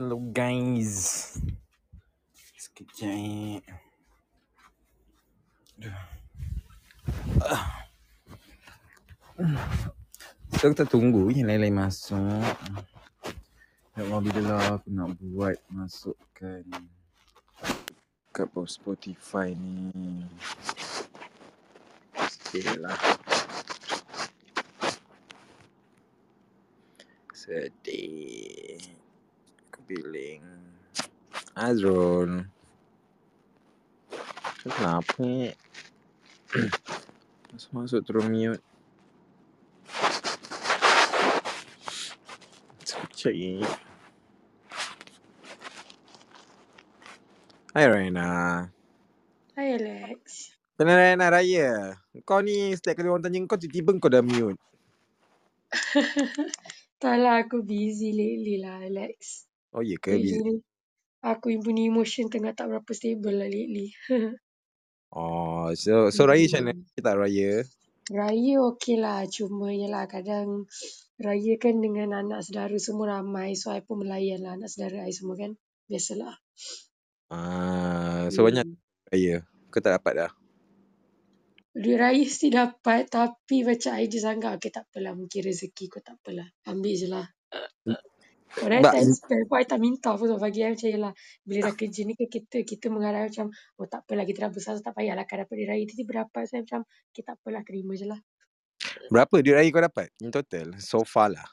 Hello guys. Sekejap. Aduh. So kita tunggu yang lain-lain masuk. Tak tahu bila lah aku nak buat masukkan kat bawah Spotify ni. Sikit lah. Sedih. Feeling. Azrul. Kenapa ni? Masuk-masuk terus mute. Sekejap ni. Hai Raina. Hai Alex. Kenal Raina Raya. Kau ni setiap kali orang tanya kau tiba-tiba kau dah mute. tak lah aku busy lately lah Alex. Oh ya ke? Lately aku punya emotion tengah tak berapa stable lah lately. Oh, so so Raya macam mana? Hmm. Tak Raya? Raya okey lah. Cuma yelah kadang raya kan dengan anak saudara semua ramai. So I pun melayan lah anak saudara I semua kan. Biasalah. Ah, so banyak Hmm. Raya. Kau tak dapat dah? Duit raya mesti dapat tapi macam I just anggap okay tak apalah mungkin rezeki kau tak apalah. Ambil je lah. Orang tak expect pun I tak minta pun sebab bagi I macam yelah bila dah kerja ni kan kita kita mengharap macam oh tak apalah kita dah besar so tak payahlah kan dapat duit raya tiba-tiba dapat saya macam okay tak apalah terima je lah. Berapa duit Raya kau dapat? In total? So far lah.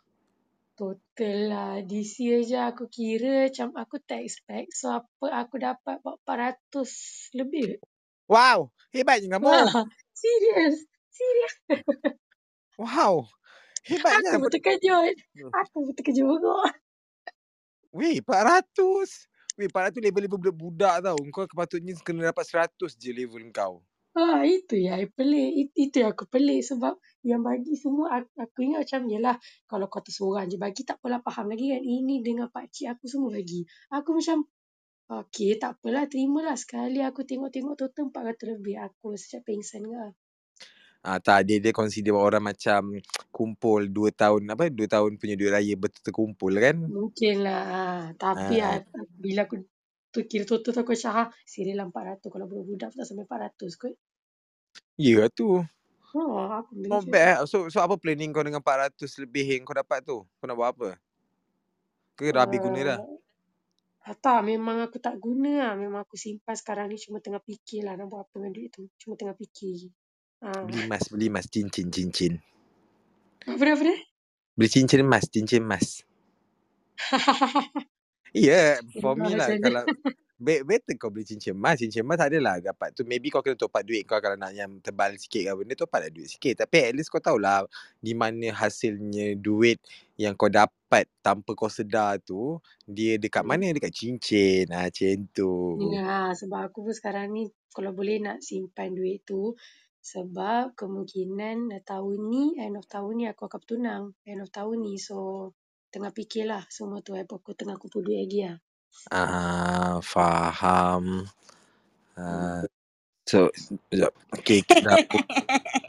Total lah this year je aku kira macam aku tak expect so apa aku dapat about 400 lebih. Wow, hebatnya kamu. Wah, serius. Serius. Wow. Hebatnya. Aku pun terkejut. Hmm. Aku pun terkejut juga. Weh, 400. Weh, 400 level-level budak-budak tau. Kau sepatutnya kena dapat 100 je level kau. Ha, itu yang I pelik. It, itu yang aku pelik sebab yang bagi semua aku, aku ingat macam yelah kalau kau seorang je bagi tak apalah faham lagi kan ini dengan pakcik aku semua bagi. Aku macam okay tak apalah terimalah sekali aku tengok-tengok total 400 lebih aku sejak pengsan ke. Ah tak dia dia consider orang macam kumpul 2 tahun apa 2 tahun punya duit raya betul terkumpul kan. Mungkin lah. Ha. Tapi Ah ha, bila aku tu kira total tu aku macam ha serilah 400 kalau budak-budak tak sampai 400 kot. ya tu. Ha, aku Not bad. eh. So so apa planning kau dengan 400 lebih yang kau dapat tu? Kau nak buat apa? Ke dah habis guna dah? Uh, tak, memang aku tak guna lah. Memang aku simpan sekarang ni cuma tengah fikir lah nak buat apa dengan duit tu. Cuma tengah fikir. Ha. Beli emas, beli emas, cincin, cincin. Apa dia, apa dia? Beli cincin emas, cincin emas. Ya, yeah, for me lah kalau be- better kau beli cincin emas, cincin emas tak adalah dapat tu maybe kau kena top up duit kau kalau nak yang tebal sikit ke benda top up lah duit sikit tapi at least kau tahulah di mana hasilnya duit yang kau dapat tanpa kau sedar tu dia dekat Hmm. mana dekat cincin ah macam tu. Ya, sebab aku pun sekarang ni kalau boleh nak simpan duit tu sebab kemungkinan tahun ni, end of tahun ni aku akan bertunang. End of tahun ni. So, tengah fikirlah semua tu. Aku, aku tengah kumpul duit lagi lah. Ah faham. Hmm. Ah so sekejap. Okay, dah aku.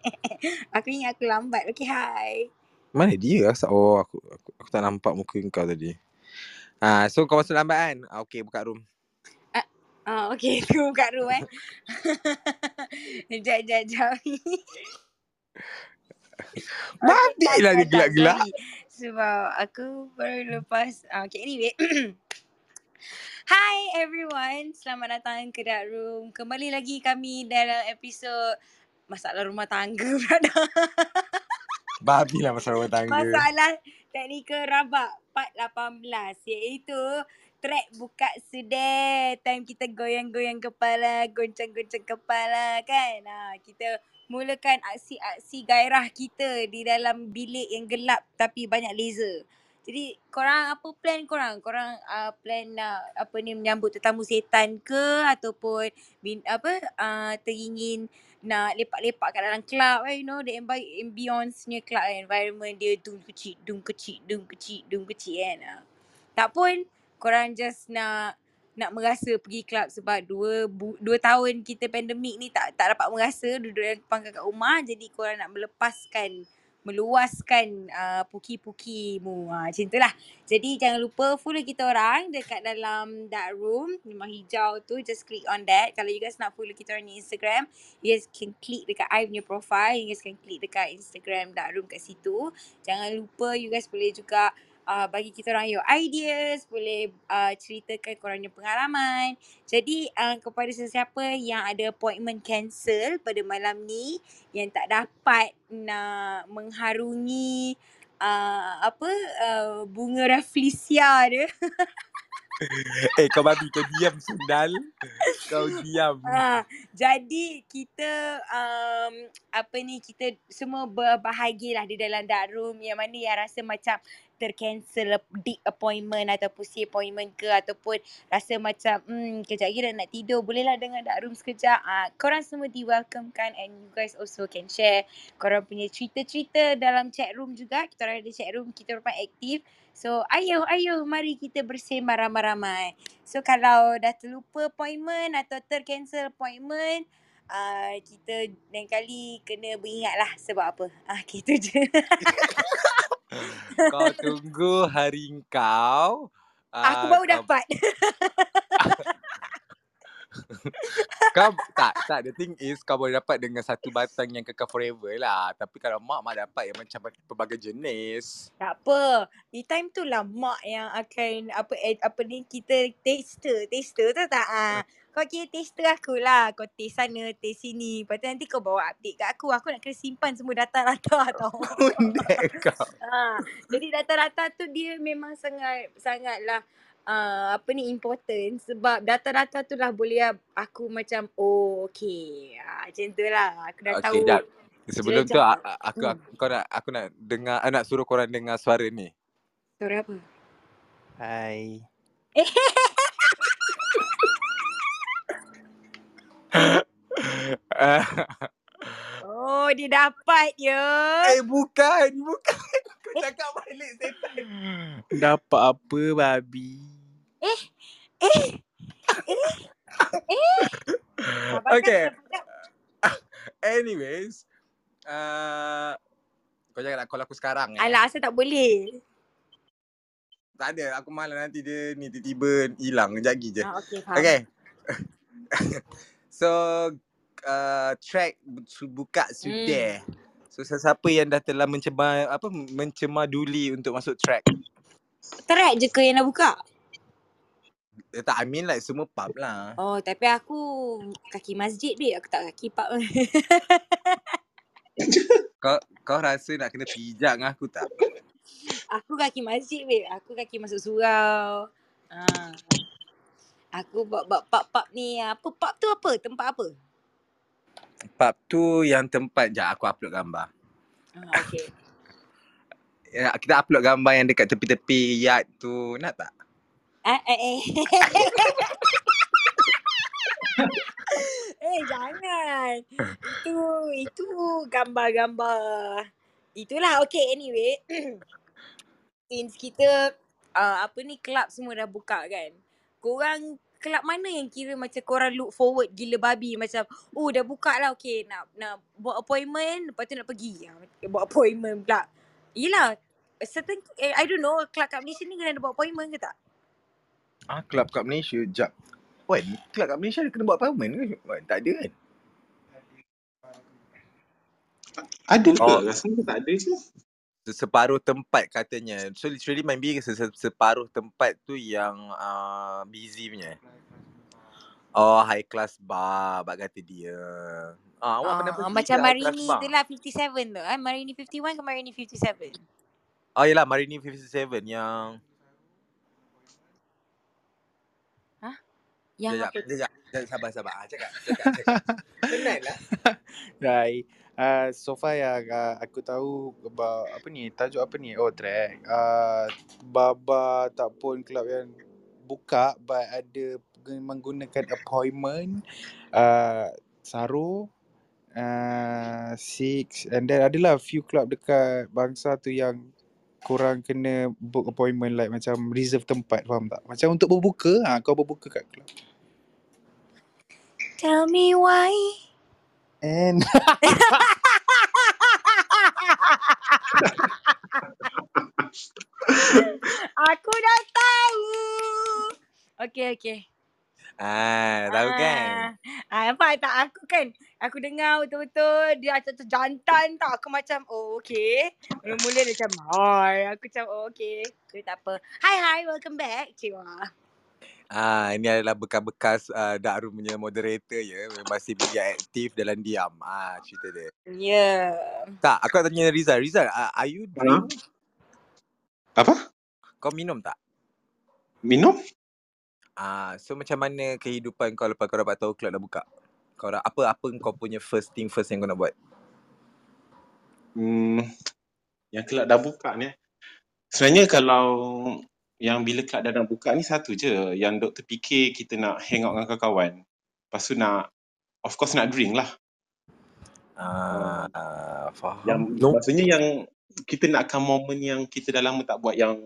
aku ingat aku lambat. Okay, hi. Mana dia? Oh, aku, aku aku tak nampak muka kau tadi. Ah, so kau masuk lambat kan? Ah, okay, buka room. Ah, okay, aku buka room eh. Sekejap, sekejap, sekejap. okay, Babi tak, lah dia sorry. Sebab aku baru lepas. ah, Okay, anyway. Hi everyone, selamat datang ke Dark Room. Kembali lagi kami dalam episod Masalah Rumah Tangga pula. Babi lah masalah rumah tangga. Masalah teknikal rabak part 18 iaitu track buka sudah time kita goyang-goyang kepala goncang-goncang kepala kan? Ha, kita mulakan aksi-aksi gairah kita di dalam bilik yang gelap tapi banyak laser. Jadi korang apa plan korang? Korang uh, plan nak apa ni menyambut tetamu setan ke? Ataupun bin, apa uh, teringin nak lepak-lepak kat dalam club eh, you know the ambi- ambience-nya club kan environment dia dung kecil dung kecil dung kecil dung kecil kan? Tak pun korang just nak nak merasa pergi club sebab dua bu, dua tahun kita pandemik ni tak tak dapat merasa duduk dalam pangkat kat rumah jadi korang nak melepaskan meluaskan uh, puki-pukimu. Ha, macam itulah. Jadi jangan lupa follow kita orang dekat dalam dark room. Memang hijau tu. Just click on that. Kalau you guys nak follow kita orang di Instagram, you guys can click dekat I punya profile. You guys can click dekat Instagram dark room kat situ. Jangan lupa you guys boleh juga uh, bagi kita orang your ideas, boleh uh, ceritakan korang punya pengalaman. Jadi uh, kepada sesiapa yang ada appointment cancel pada malam ni yang tak dapat nak mengharungi uh, apa uh, bunga Rafflesia dia. Eh kau babi kau diam sendal. Kau diam. Ha, jadi kita um, apa ni kita semua berbahagialah di dalam dark room yang mana yang rasa macam tercancel di appointment ataupun si appointment ke ataupun rasa macam hmm kejap lagi dah nak tidur bolehlah dengar dark room sekejap. Ah, korang semua di welcome kan and you guys also can share korang punya cerita-cerita dalam chat room juga. Kita orang ada chat room, kita orang aktif. So ayo ayo mari kita bersembah ramai-ramai. So kalau dah terlupa appointment atau tercancel appointment uh, kita lain kali kena beringat lah sebab apa. Ah gitu je. Kau tunggu hari kau. Aku ah, baru kau- dapat. Kau tak tak the thing is kau boleh dapat dengan satu batang yang kekal forever lah. Tapi kalau mak mak dapat yang macam pelbagai jenis. Tak apa. Di time tu lah mak yang akan apa eh, apa ni kita taster, taster tu tak ah. Kau kira taster aku lah. Kau taste sana, taste sini. Lepas tu nanti kau bawa update kat aku. Aku nak kena simpan semua data-data tau. Undek kau. ha, jadi data-data tu dia memang sangat sangatlah uh, apa ni important sebab data-data tu lah boleh aku macam oh okay. Ha, macam tu lah. Aku dah Okay, tahu. jap. Sebelum tu aku, Hmm. aku kau nak aku nak dengar ah, nak suruh korang dengar suara ni. Suara apa? Hai. Oh, dia dapat ya. eh bukan, bukan. Kau cakap balik setan. Dapat apa babi? Eh, eh. Sabarkan, Okay. sabarkan. Anyways, uh, kau jangan nak call aku sekarang eh. Alah, asal tak boleh. Tak ada, aku malas nanti dia ni tiba-tiba hilang kejap lagi je. Ah, okay, faham. Okay. so uh, track buka sudah. So sesiapa yang dah telah mencemar apa mencemar duli untuk masuk track. Track je ke yang nak buka? Eh, tak I mean like semua pub lah. Oh, tapi aku kaki masjid dia. Aku tak kaki pub. Kau kau rasa nak kena pijak dengan aku tak? aku kaki masjid, babe. Aku kaki masuk surau. Ah. Aku buat buat pub-pub ni. Apa pub tu apa? Tempat apa? Pub tu yang tempat je aku upload gambar. Ah, okay. Ya, kita upload gambar yang dekat tepi-tepi yard tu. Nak tak? Eh, eh, eh. eh, jangan. Itu, itu gambar-gambar. Itulah, okay, anyway. Since kita, uh, apa ni, club semua dah buka kan. Korang, club mana yang kira macam korang look forward gila babi. Macam, oh dah buka lah, okay. Nak nak buat appointment, lepas tu nak pergi. Ah, Buat appointment pula. Yelah, certain, eh, I don't know, club kat Malaysia ni kena ada buat appointment ke tak? Ah, club kat Malaysia. Jap. Wan, club kat Malaysia dia kena buat appointment ke? Wan, tak ada kan? Ada ke? Oh. Rasanya tak ada je. Separuh tempat katanya. So literally main big se- se- separuh tempat tu yang uh, busy punya. Oh, high class bar. Bak kata dia. Ah, awak pernah Ah, pergi macam ke high class Marini tu lah 57 tu. Eh? Marini 51 ke Marini 57? Oh, yelah Marini 57 yang... Yang Sekejap, apa? sekejap. Sabar, sabar. Ah, cakap, cakap, cakap. Penat lah. Right. Uh, so far yang uh, aku tahu about apa ni tajuk apa ni oh track uh, baba tak pun club yang buka but ada menggunakan appointment uh, Saru uh, Six and then adalah few club dekat bangsa tu yang korang kena book appointment like macam reserve tempat faham tak? Macam untuk berbuka, ha, kau berbuka kat club. Tell me why. And aku dah tahu. Okay, okay. Ah, tahu kan? Ah, ah, nampak tak aku kan? Aku dengar betul-betul dia macam tu jantan tak. Aku macam oh okay. Mula-mula dia macam hai. Aku macam oh okay. Tapi tak apa. Hi hi welcome back. Cik Wah. Ah, ini adalah bekas-bekas uh, Dark Room punya moderator ya. Masih media aktif dalam diam. Ah, cerita dia. Ya. Yeah. Tak, aku nak tanya Rizal. Rizal, uh, are you drink? Apa? Kau minum tak? Minum? Ah, so macam mana kehidupan kau lepas kau dapat tahu club dah buka? Kau dah apa apa kau punya first thing first yang kau nak buat? Hmm, yang kelab dah buka ni. Sebenarnya kalau yang bila kelab dah nak buka ni satu je. Yang doktor fikir kita nak hang out dengan kawan-kawan. Lepas tu nak, of course nak drink lah. Ah, uh, faham. Yang, no. Maksudnya yang kita nakkan momen yang kita dah lama tak buat yang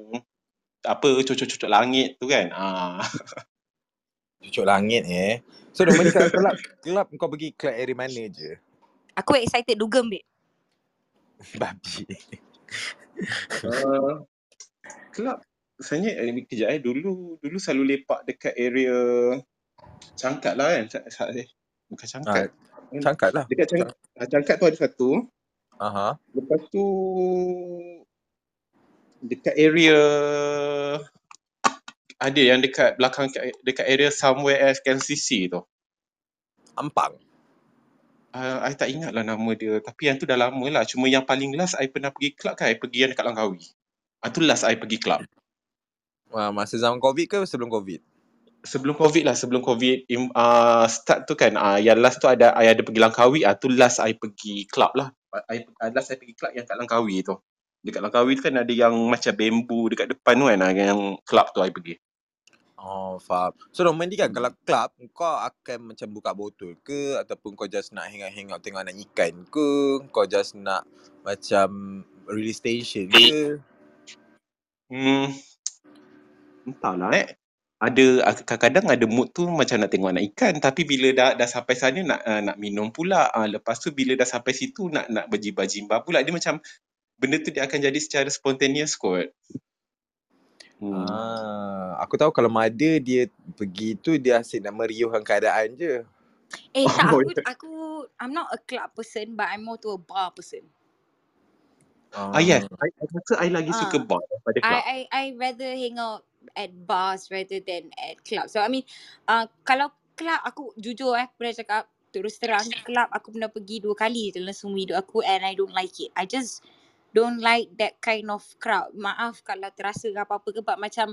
apa cucuk-cucuk langit tu kan. Ah. Cucuk langit eh. So kalau kelab, kelab kau pergi kelab area mana je? Aku excited dugem babe. Babi. Uh, kelab sebenarnya eh, kejap eh dulu dulu selalu lepak dekat area Cangkat lah kan. Eh, Bukan Cangkat. Cangkat lah. Dekat Cangkat, Cangkat tu ada satu. Aha. Lepas tu dekat area ada yang dekat belakang dekat area somewhere else KLCC tu. Ampang. Uh, I tak ingat lah nama dia. Tapi yang tu dah lama lah. Cuma yang paling last I pernah pergi club kan. I pergi yang dekat Langkawi. Ah tu last I pergi club. Wah, masa zaman COVID ke sebelum COVID? Sebelum COVID lah. Sebelum COVID uh, start tu kan. Uh, yang last tu ada I ada pergi Langkawi. Ah tu last I pergi club lah. I, uh, last I pergi club yang kat Langkawi tu. Dekat Langkawi tu kan ada yang macam bambu dekat depan tu kan. ah, Yang club tu I pergi. Oh, faham. So normally kan kalau club kau akan macam buka botol ke ataupun kau just nak hang out hang out tengok anak ikan ke, kau just nak macam release station ke? Hmm. Entahlah eh. Ada kadang-kadang ada mood tu macam nak tengok anak ikan tapi bila dah dah sampai sana nak uh, nak minum pula. Uh, lepas tu bila dah sampai situ nak nak berjimba-jimba pula. Dia macam benda tu dia akan jadi secara spontaneous kot. Hmm. Ah, aku tahu kalau Mada dia pergi tu dia asyik nak meriuhkan keadaan je. Eh tak Oh, aku ya. aku I'm not a club person but I'm more to a bar person. Ah yes, I, I rasa I lagi suka Ah. bar daripada I club. I I rather hang out at bars rather than at club. So I mean uh, kalau club aku jujur eh pernah cakap terus terang club aku pernah pergi dua kali dalam semua hidup aku and I don't like it. I just don't like that kind of crowd. Maaf kalau terasa ke apa-apa ke but macam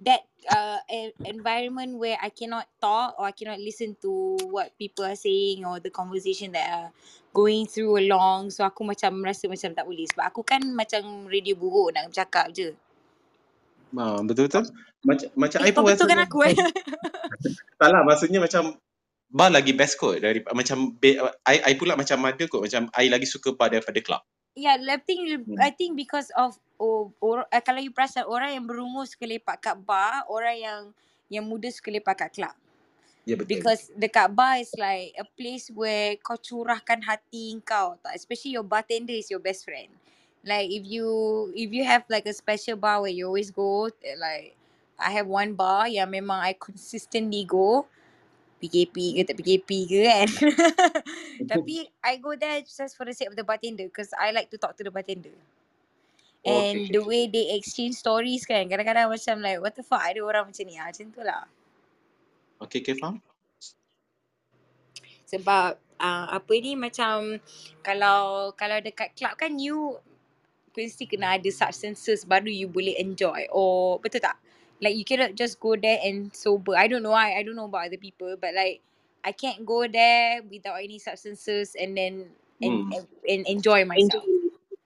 that uh, environment where I cannot talk or I cannot listen to what people are saying or the conversation that are going through along. So aku macam rasa macam tak boleh sebab aku kan macam radio buruk nak bercakap je. Ah, betul-betul. Macam macam Eh I pun betul kan aku eh? tak lah maksudnya macam bar lagi best kot dari macam I I pula macam ada kot macam I lagi suka bar daripada club. Yeah, I think Hmm. I think because of oh, or, uh, kalau you perasan orang yang berumur suka lepak kat bar, orang yang yang muda suka lepak kat club. Ya betul. Because dekat bar is like a place where kau curahkan hati kau tak especially your bartender is your best friend. Like if you if you have like a special bar where you always go eh, like I have one bar yang memang I consistently go PKP ke tak PKP ke kan. Tapi I go there just for the sake of the bartender because I like to talk to the bartender. Oh, And okay, the way they exchange stories kan kadang-kadang macam like what the fuck ada orang macam ni ah macam tu lah. Okay, okay, faham? Sebab uh, apa ni macam kalau kalau dekat club kan you mesti kena ada substances baru you boleh enjoy or betul tak? Like you cannot just go there and sober. I don't know I I don't know about other people but like I can't go there without any substances and then and Hmm. and, enjoy myself.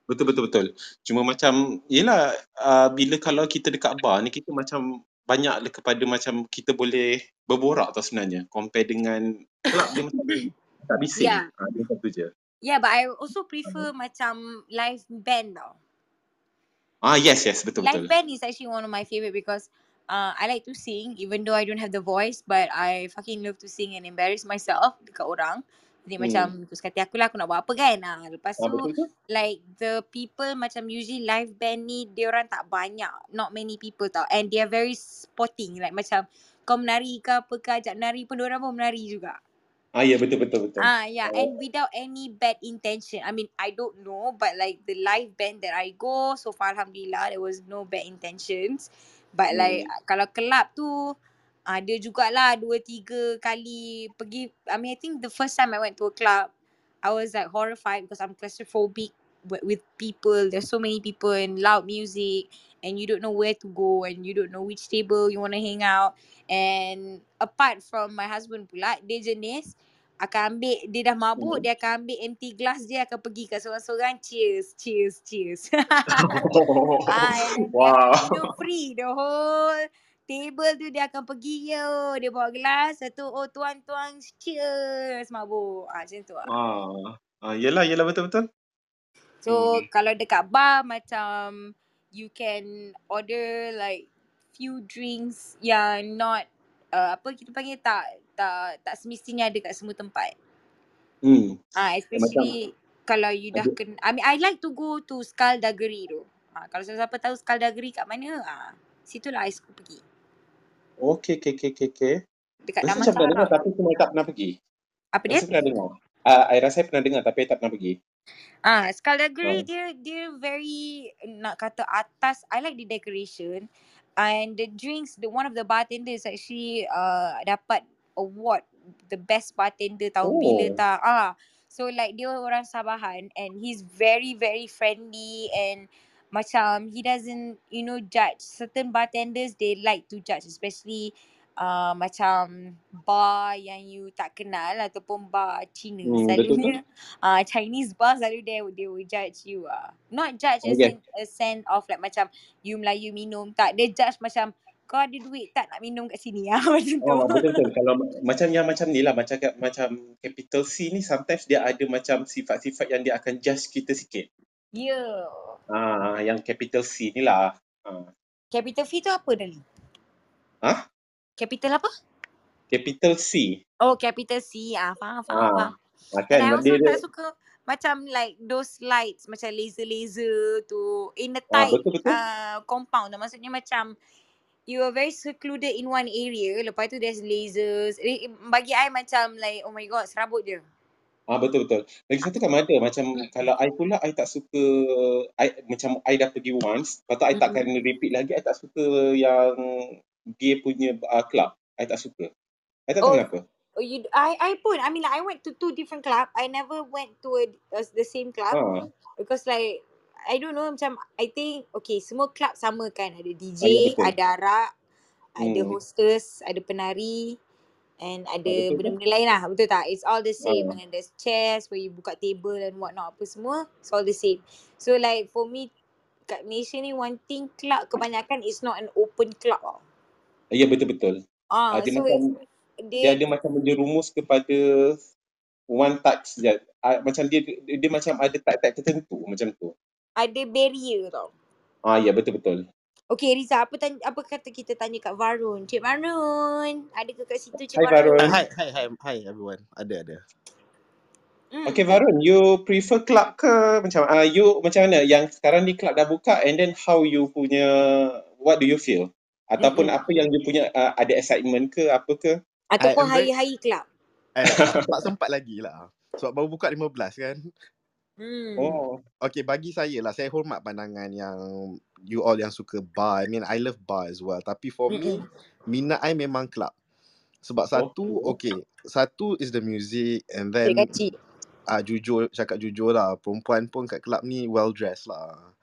Betul betul betul. Cuma macam yelah uh, bila kalau kita dekat bar ni kita macam banyak kepada macam kita boleh berborak tau sebenarnya compare dengan club dia macam tak bising. Yeah. Ah dia satu je. Yeah, but I also prefer macam live band tau. Ah yes yes betul Live betul. band is actually one of my favorite because uh, I like to sing even though I don't have the voice but I fucking love to sing and embarrass myself dekat orang Jadi Hmm. macam tu sekati aku lah aku nak buat apa kan. Ha, lepas Ah, tu like the people macam usually live band ni dia orang tak banyak. Not many people tau. And they are very sporting. Like macam kau menari ke apa ke ajak menari pun orang pun menari juga. Ah ya betul betul betul. Ah yeah, Oh. and without any bad intention. I mean, I don't know, but like the live band that I go, so far alhamdulillah there was no bad intentions. But like Hmm. kalau kelab tu ada jugalah dua tiga kali pergi. I mean, I think the first time I went to a club, I was like horrified because I'm claustrophobic with, with people. There's so many people and loud music, and you don't know where to go, and you don't know which table you want to hang out. And apart from my husband pula, dia jenis akan ambil dia dah mabuk Hmm. dia akan ambil empty glass dia akan pergi kat seorang-seorang cheers cheers cheers ah dia akan wow. free the whole table tu dia akan pergi yo dia bawa gelas satu oh tuan-tuan cheers mabuk ah macam tu lah Ah. Ah yelah yelah betul betul. So Hmm. kalau dekat bar macam you can order like few drinks yang not uh, apa kita panggil tak tak tak semestinya ada kat semua tempat Hmm. Ah, Macam especially kalau you dah ada kena I mean I like to go to Skullduggery tu. Ah, kalau siapa tahu Skullduggery kat mana, ah, situlah I suka pergi. Okey okey okey okey okey. Dekat Rasa Damansara. macam pernah dengar tapi cuma tak pernah pergi. Apa dia? Rasa pernah dengar. Ah, I rasa I pernah dengar tapi I tak pernah pergi. Ah, Skullduggery Ah. dia dia very nak kata atas. I like the decoration and the drinks. The one of the bartenders actually uh dapat award the best bartender bila Oh. tak. Ah, so like dia orang Sabahan and he's very very friendly and macam he doesn't you know judge certain bartenders they like to judge especially uh, macam bar yang you tak kenal ataupun bar Cina Hmm, selalunya uh, Chinese bar selalu they, they will judge you ah not judge Oh as in a sense of like macam you Melayu minum tak dia judge macam kau ada duit tak nak minum kat sini ah macam tu Oh betul betul. Kalau ma- macam yang macam ni lah macam macam capital C ni sometimes dia ada macam sifat-sifat yang dia akan judge kita sikit. yeah Ah yang capital C ni lah. Ah. capital fee tu apa Dali Hah? Capital apa Capital C. oh capital C ah faham faham faham Ah. Ah And kan I also dia, dia tak suka macam like those lights macam laser-laser tu in a ah, tight betul betul. uh, compound. Maksudnya macam you are very secluded in one area. Lepas tu there's lasers. Eh, Bagi I macam like oh my god serabut je. Ah betul betul. Lagi satu kan ada macam kalau I pula I tak suka I macam I dah pergi once, lepas tu I Mm-mm. takkan repeat lagi. I tak suka yang dia punya uh, club. I tak suka. I tak tahu Oh, kenapa. oh you I I pun I mean like I went to two different club. I never went to a, a, the same club Ah, because like I don't know macam I think okay semua club sama kan ada ah DJ, betul. ada arak, ada Hmm. hostess, ada penari and Ah, ada betul benda-benda lain lah betul tak it's all the same Ah. and there's chairs where you buka table and whatnot apa semua it's all the same so like for me kat Malaysia ni one thing club kebanyakan is not an open club tau. Ya betul betul. Ah, ah dia so macam dia dia ada macam menjerumus kepada one touch je. Ah, macam dia, dia dia macam ada type-type tertentu macam tu. ada barrier tau Ah ya betul betul. Okay Riza apa tanya, apa kata kita tanya kat Varun Cik Varun ada ke kat situ Cik Hai Varun Varun. Uh, hi, hi, hi, hi everyone. Ada, ada. hmm. Okay Varun, you prefer club ke macam ah you macam mana yang sekarang ni club dah buka and then how you punya what do you feel? Ataupun Mm-mm. apa yang you punya uh, ada excitement ke apa ke? Ataupun hari-hari club Eh, tak, tak sempat lagi lah. Sebab baru buka 15 kan. hmm. Oh. Okay, bagi saya lah. Saya hormat pandangan yang you all yang suka bar. I mean, I love bar as well. Tapi for me, Mm-mm. minat I memang club. Sebab satu, Okay. okay. Satu is the music and then ah uh, jujur, cakap jujur lah. Perempuan pun kat club ni well dressed lah.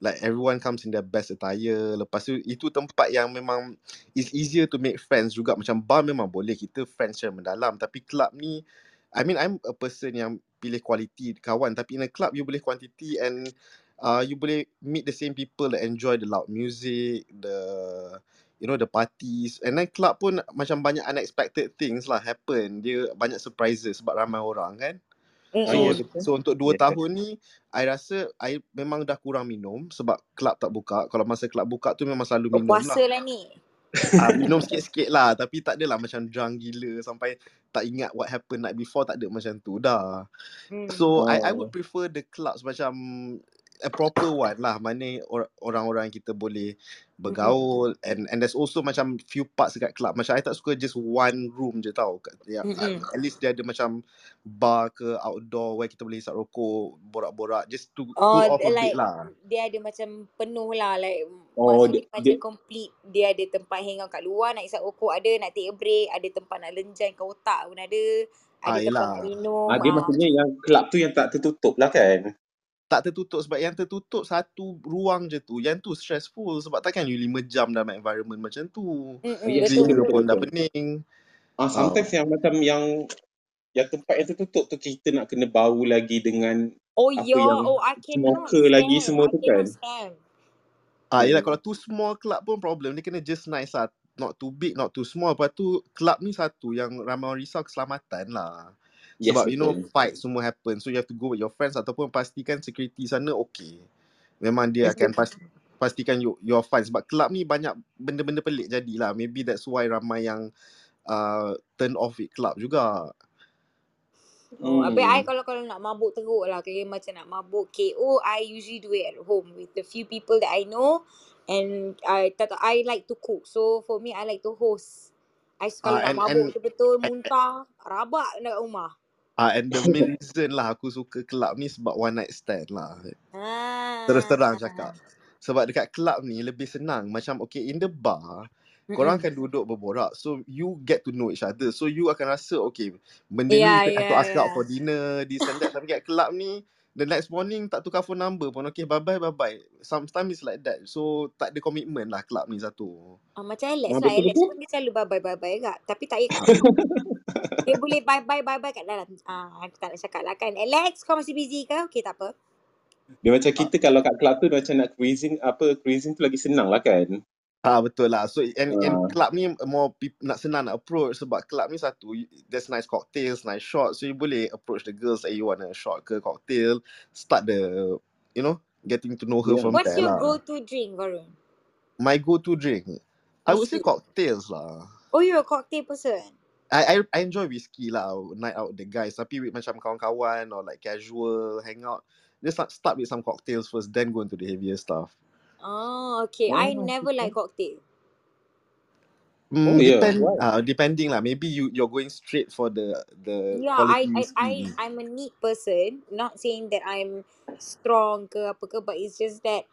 Like everyone comes in their best attire. Lepas tu itu tempat yang memang it's easier to make friends juga. Macam bar memang boleh kita friends secara mendalam. Tapi club ni, I mean I'm a person yang pilih quality kawan. Tapi in a club you boleh quantity and uh, you boleh meet the same people that enjoy the loud music, the you know the parties. And then club pun macam banyak unexpected things lah happen. Dia banyak surprises sebab ramai orang kan. Oh So betul. so untuk dua Yes. tahun ni I rasa I memang dah kurang minum sebab club tak buka. Kalau masa club buka tu memang selalu minum lah. Berpuasa lah ni Ah, minum sikit-sikit lah tapi tak adalah macam drunk gila sampai tak ingat what happened night before tak ada macam tu dah. Hmm. So I I would Oh. prefer the clubs macam a proper one lah. Mana or, orang-orang kita boleh Mm-mm. bergaul and and there's also macam few parts dekat club. Macam I tak suka just one room je tau. Kat- ya, Mm-mm. at least dia ada macam bar ke outdoor where kita boleh hisap rokok borak-borak. Just to Oh, cool off a like bit lah. dia ada macam penuh lah. Like Oh, dia, macam dia, complete. Dia ada tempat hang out kat luar nak isap rokok ada nak take a break. Ada tempat nak lenjan ke otak pun ada. Ah ada tempat yelah. nak minum ah, dia ah. maksudnya yang club tu yang tak tertutup lah kan? Tak tertutup sebab yang tertutup satu ruang je tu yang tu stressful sebab takkan you 5 jam dalam environment macam tu Oh, yes, betul pun betul, dah betul. pening Ah, ah sometimes yang macam yang yang tempat yang tertutup tu kita nak kena bau lagi dengan oh apa ya yang oh I cannot smoker lagi stand semua I tu kan. stand Ah, yelah Hmm. kalau too small club pun problem. Dia kena just nice lah. Not too big, not too small. Lepas tu club ni satu yang ramai orang risau keselamatan lah. Yes, Sebab you know betul. fight semua happen. So you have to go with your friends ataupun pastikan security sana okay. Memang dia Yes, akan pas, betul. pastikan you, your fine. Sebab club ni banyak benda-benda pelik jadilah. Maybe that's why ramai yang uh, turn off with club juga. Oh, habis I Hmm. kalau kalau nak mabuk teruk lah kira macam nak mabuk KO, I usually do it at home with the few people that I know and I tak tahu I like to cook. So for me I like to host. I kalau Ah, nak and mabuk and betul-betul muntah, rabak dekat rumah. Ah, and the main reason lah aku suka club ni sebab one night stand lah. Terus Ah. terang cakap. Sebab dekat club ni lebih senang. Macam okay in the bar, korang akan duduk berborak. So you get to know each other. So you akan rasa okay, benda ni Yeah, we have to yeah, ask out for yeah. dinner, this and that. Tapi kat club ni, the next morning tak tukar phone number pun. Okay, bye-bye, bye-bye. Sometimes it's like that. So tak ada commitment lah club ni satu. Ah, macam Alex Ah, lah. Alex pun dia selalu bye-bye-bye kak. Tapi tak payah Ah. Dia boleh bye-bye-bye-bye kat dalam. Ah, aku tak nak cakap lah kan. Alex, kau masih busy ke? Okay, tak apa. Dia macam kita kalau kat club tu dia macam nak cruising apa cruising tu lagi senang lah kan. Ah betul lah. So and and Ah. club ni more peop- nak senang nak approach sebab club ni satu there's nice cocktails, nice shots. So you boleh approach the girls that you want a shot ke cocktail, start the you know getting to know her Yeah. from What's there your lah. go-to drink, Varun? My go-to drink, I would say Whiskey. cocktails lah. Oh, you're a cocktail person. I, I I enjoy whiskey lah night out with the guys tapi with macam kawan-kawan or like casual hangout just start, start with some cocktails first then go into the heavier stuff Oh, okay. I Oh, never like cocktail. mm, Oh yeah, depend why? uh, depending lah maybe you you're going straight for the the Yeah, I, quality I, I, whiskey I'm a neat person. Not saying that I'm strong ke apa ke, but it's just that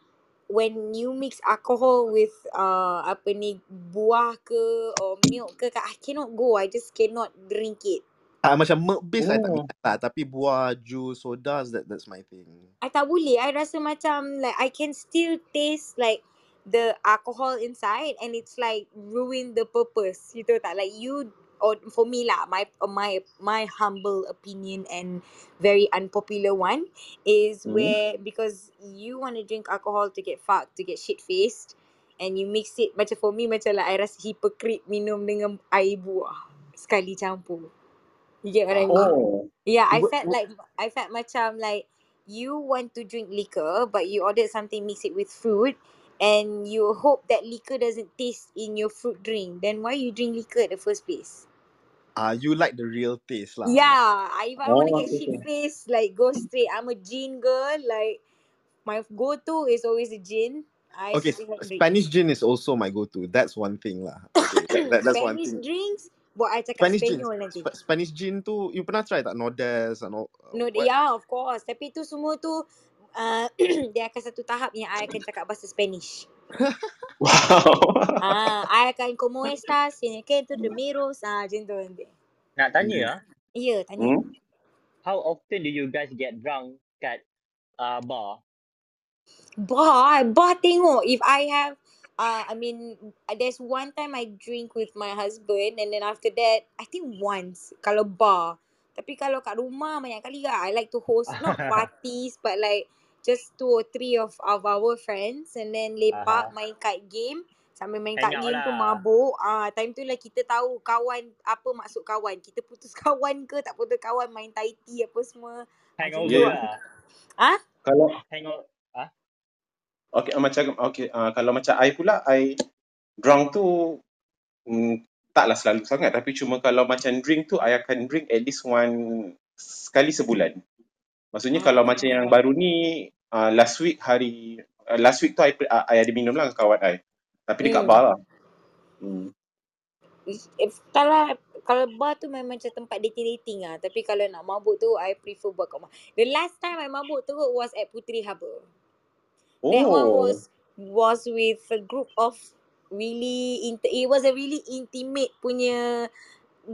when you mix alcohol with uh apa ni buah ke or milk ke, I cannot go. I just cannot drink it. Ah, macam milk base I tak Oh. minat lah tapi buah juice sodas that that's my thing I tak boleh. I rasa macam like I can still taste like the alcohol inside and it's like ruin the purpose. You tahu tak? Like you or for me lah, my my my humble opinion and very unpopular one is Hmm. where because you want to drink alcohol to get fucked, to get shit faced and you mix it macam for me macam like I rasa hypocrite minum dengan air buah sekali campur. You get what I mean? Oh. Yeah, I felt like I felt macam like you want to drink liquor but you ordered something mix it with fruit and you hope that liquor doesn't taste in your fruit drink. Then why you drink liquor at the first place? ah you like the real taste lah Yeah, I, if I want to Oh, get okay, shit faced, like go straight. I'm a gin girl. Like my go-to is always a gin. I okay have drink. Spanish gin is also my go-to that's one thing lah okay that, that that's one Spanish thing drinks, buat I cakap Spanish gin Spanyol nanti. Sp- Spanish gin tu you pernah try tak Nordes and all, No, what yeah, of course. Tapi tu semua tu uh, dia akan satu tahap yang I akan cakap bahasa Spanish. Wow. Ah, I akan como estas, tiene que tu remeros, ah, macam tu nanti. Nak tanya Hmm. ah, Ya, tanya. Hmm? how often do you guys get drunk kat uh, bar? Bar, bar tengok. If I have, uh, I mean, there's one time I drink with my husband and then after that, I think once, kalau bar. Tapi kalau kat rumah banyak kali lah. I like to host, not parties, but like just two or three of, of our friends and then lepak, Aha. main card game. Sambil main Hang card game tu lah. mabuk. Ah, time tu lah kita tahu kawan, apa maksud kawan. Kita putus kawan ke tak putus kawan, main tai tea apa semua. Tu Hangover lah. Ah? Kalau Hangover. Ah? okay macam okay uh, kalau macam I pula I drunk tu mm, taklah selalu sangat tapi cuma kalau macam drink tu I akan drink at least one sekali sebulan. Maksudnya Ah. kalau macam yang baru ni uh, last week hari uh, last week tu I, uh, I ada minum lah kawan I. Tapi dekat Hmm. bar lah. Hmm. If, if, kalau kalau bar tu memang macam tempat dating-dating lah. Tapi kalau nak mabuk tu, I prefer buat kat rumah. The last time I mabuk teruk was at Puteri Harbour. That one Oh. was was with a group of really int- it was a really intimate punya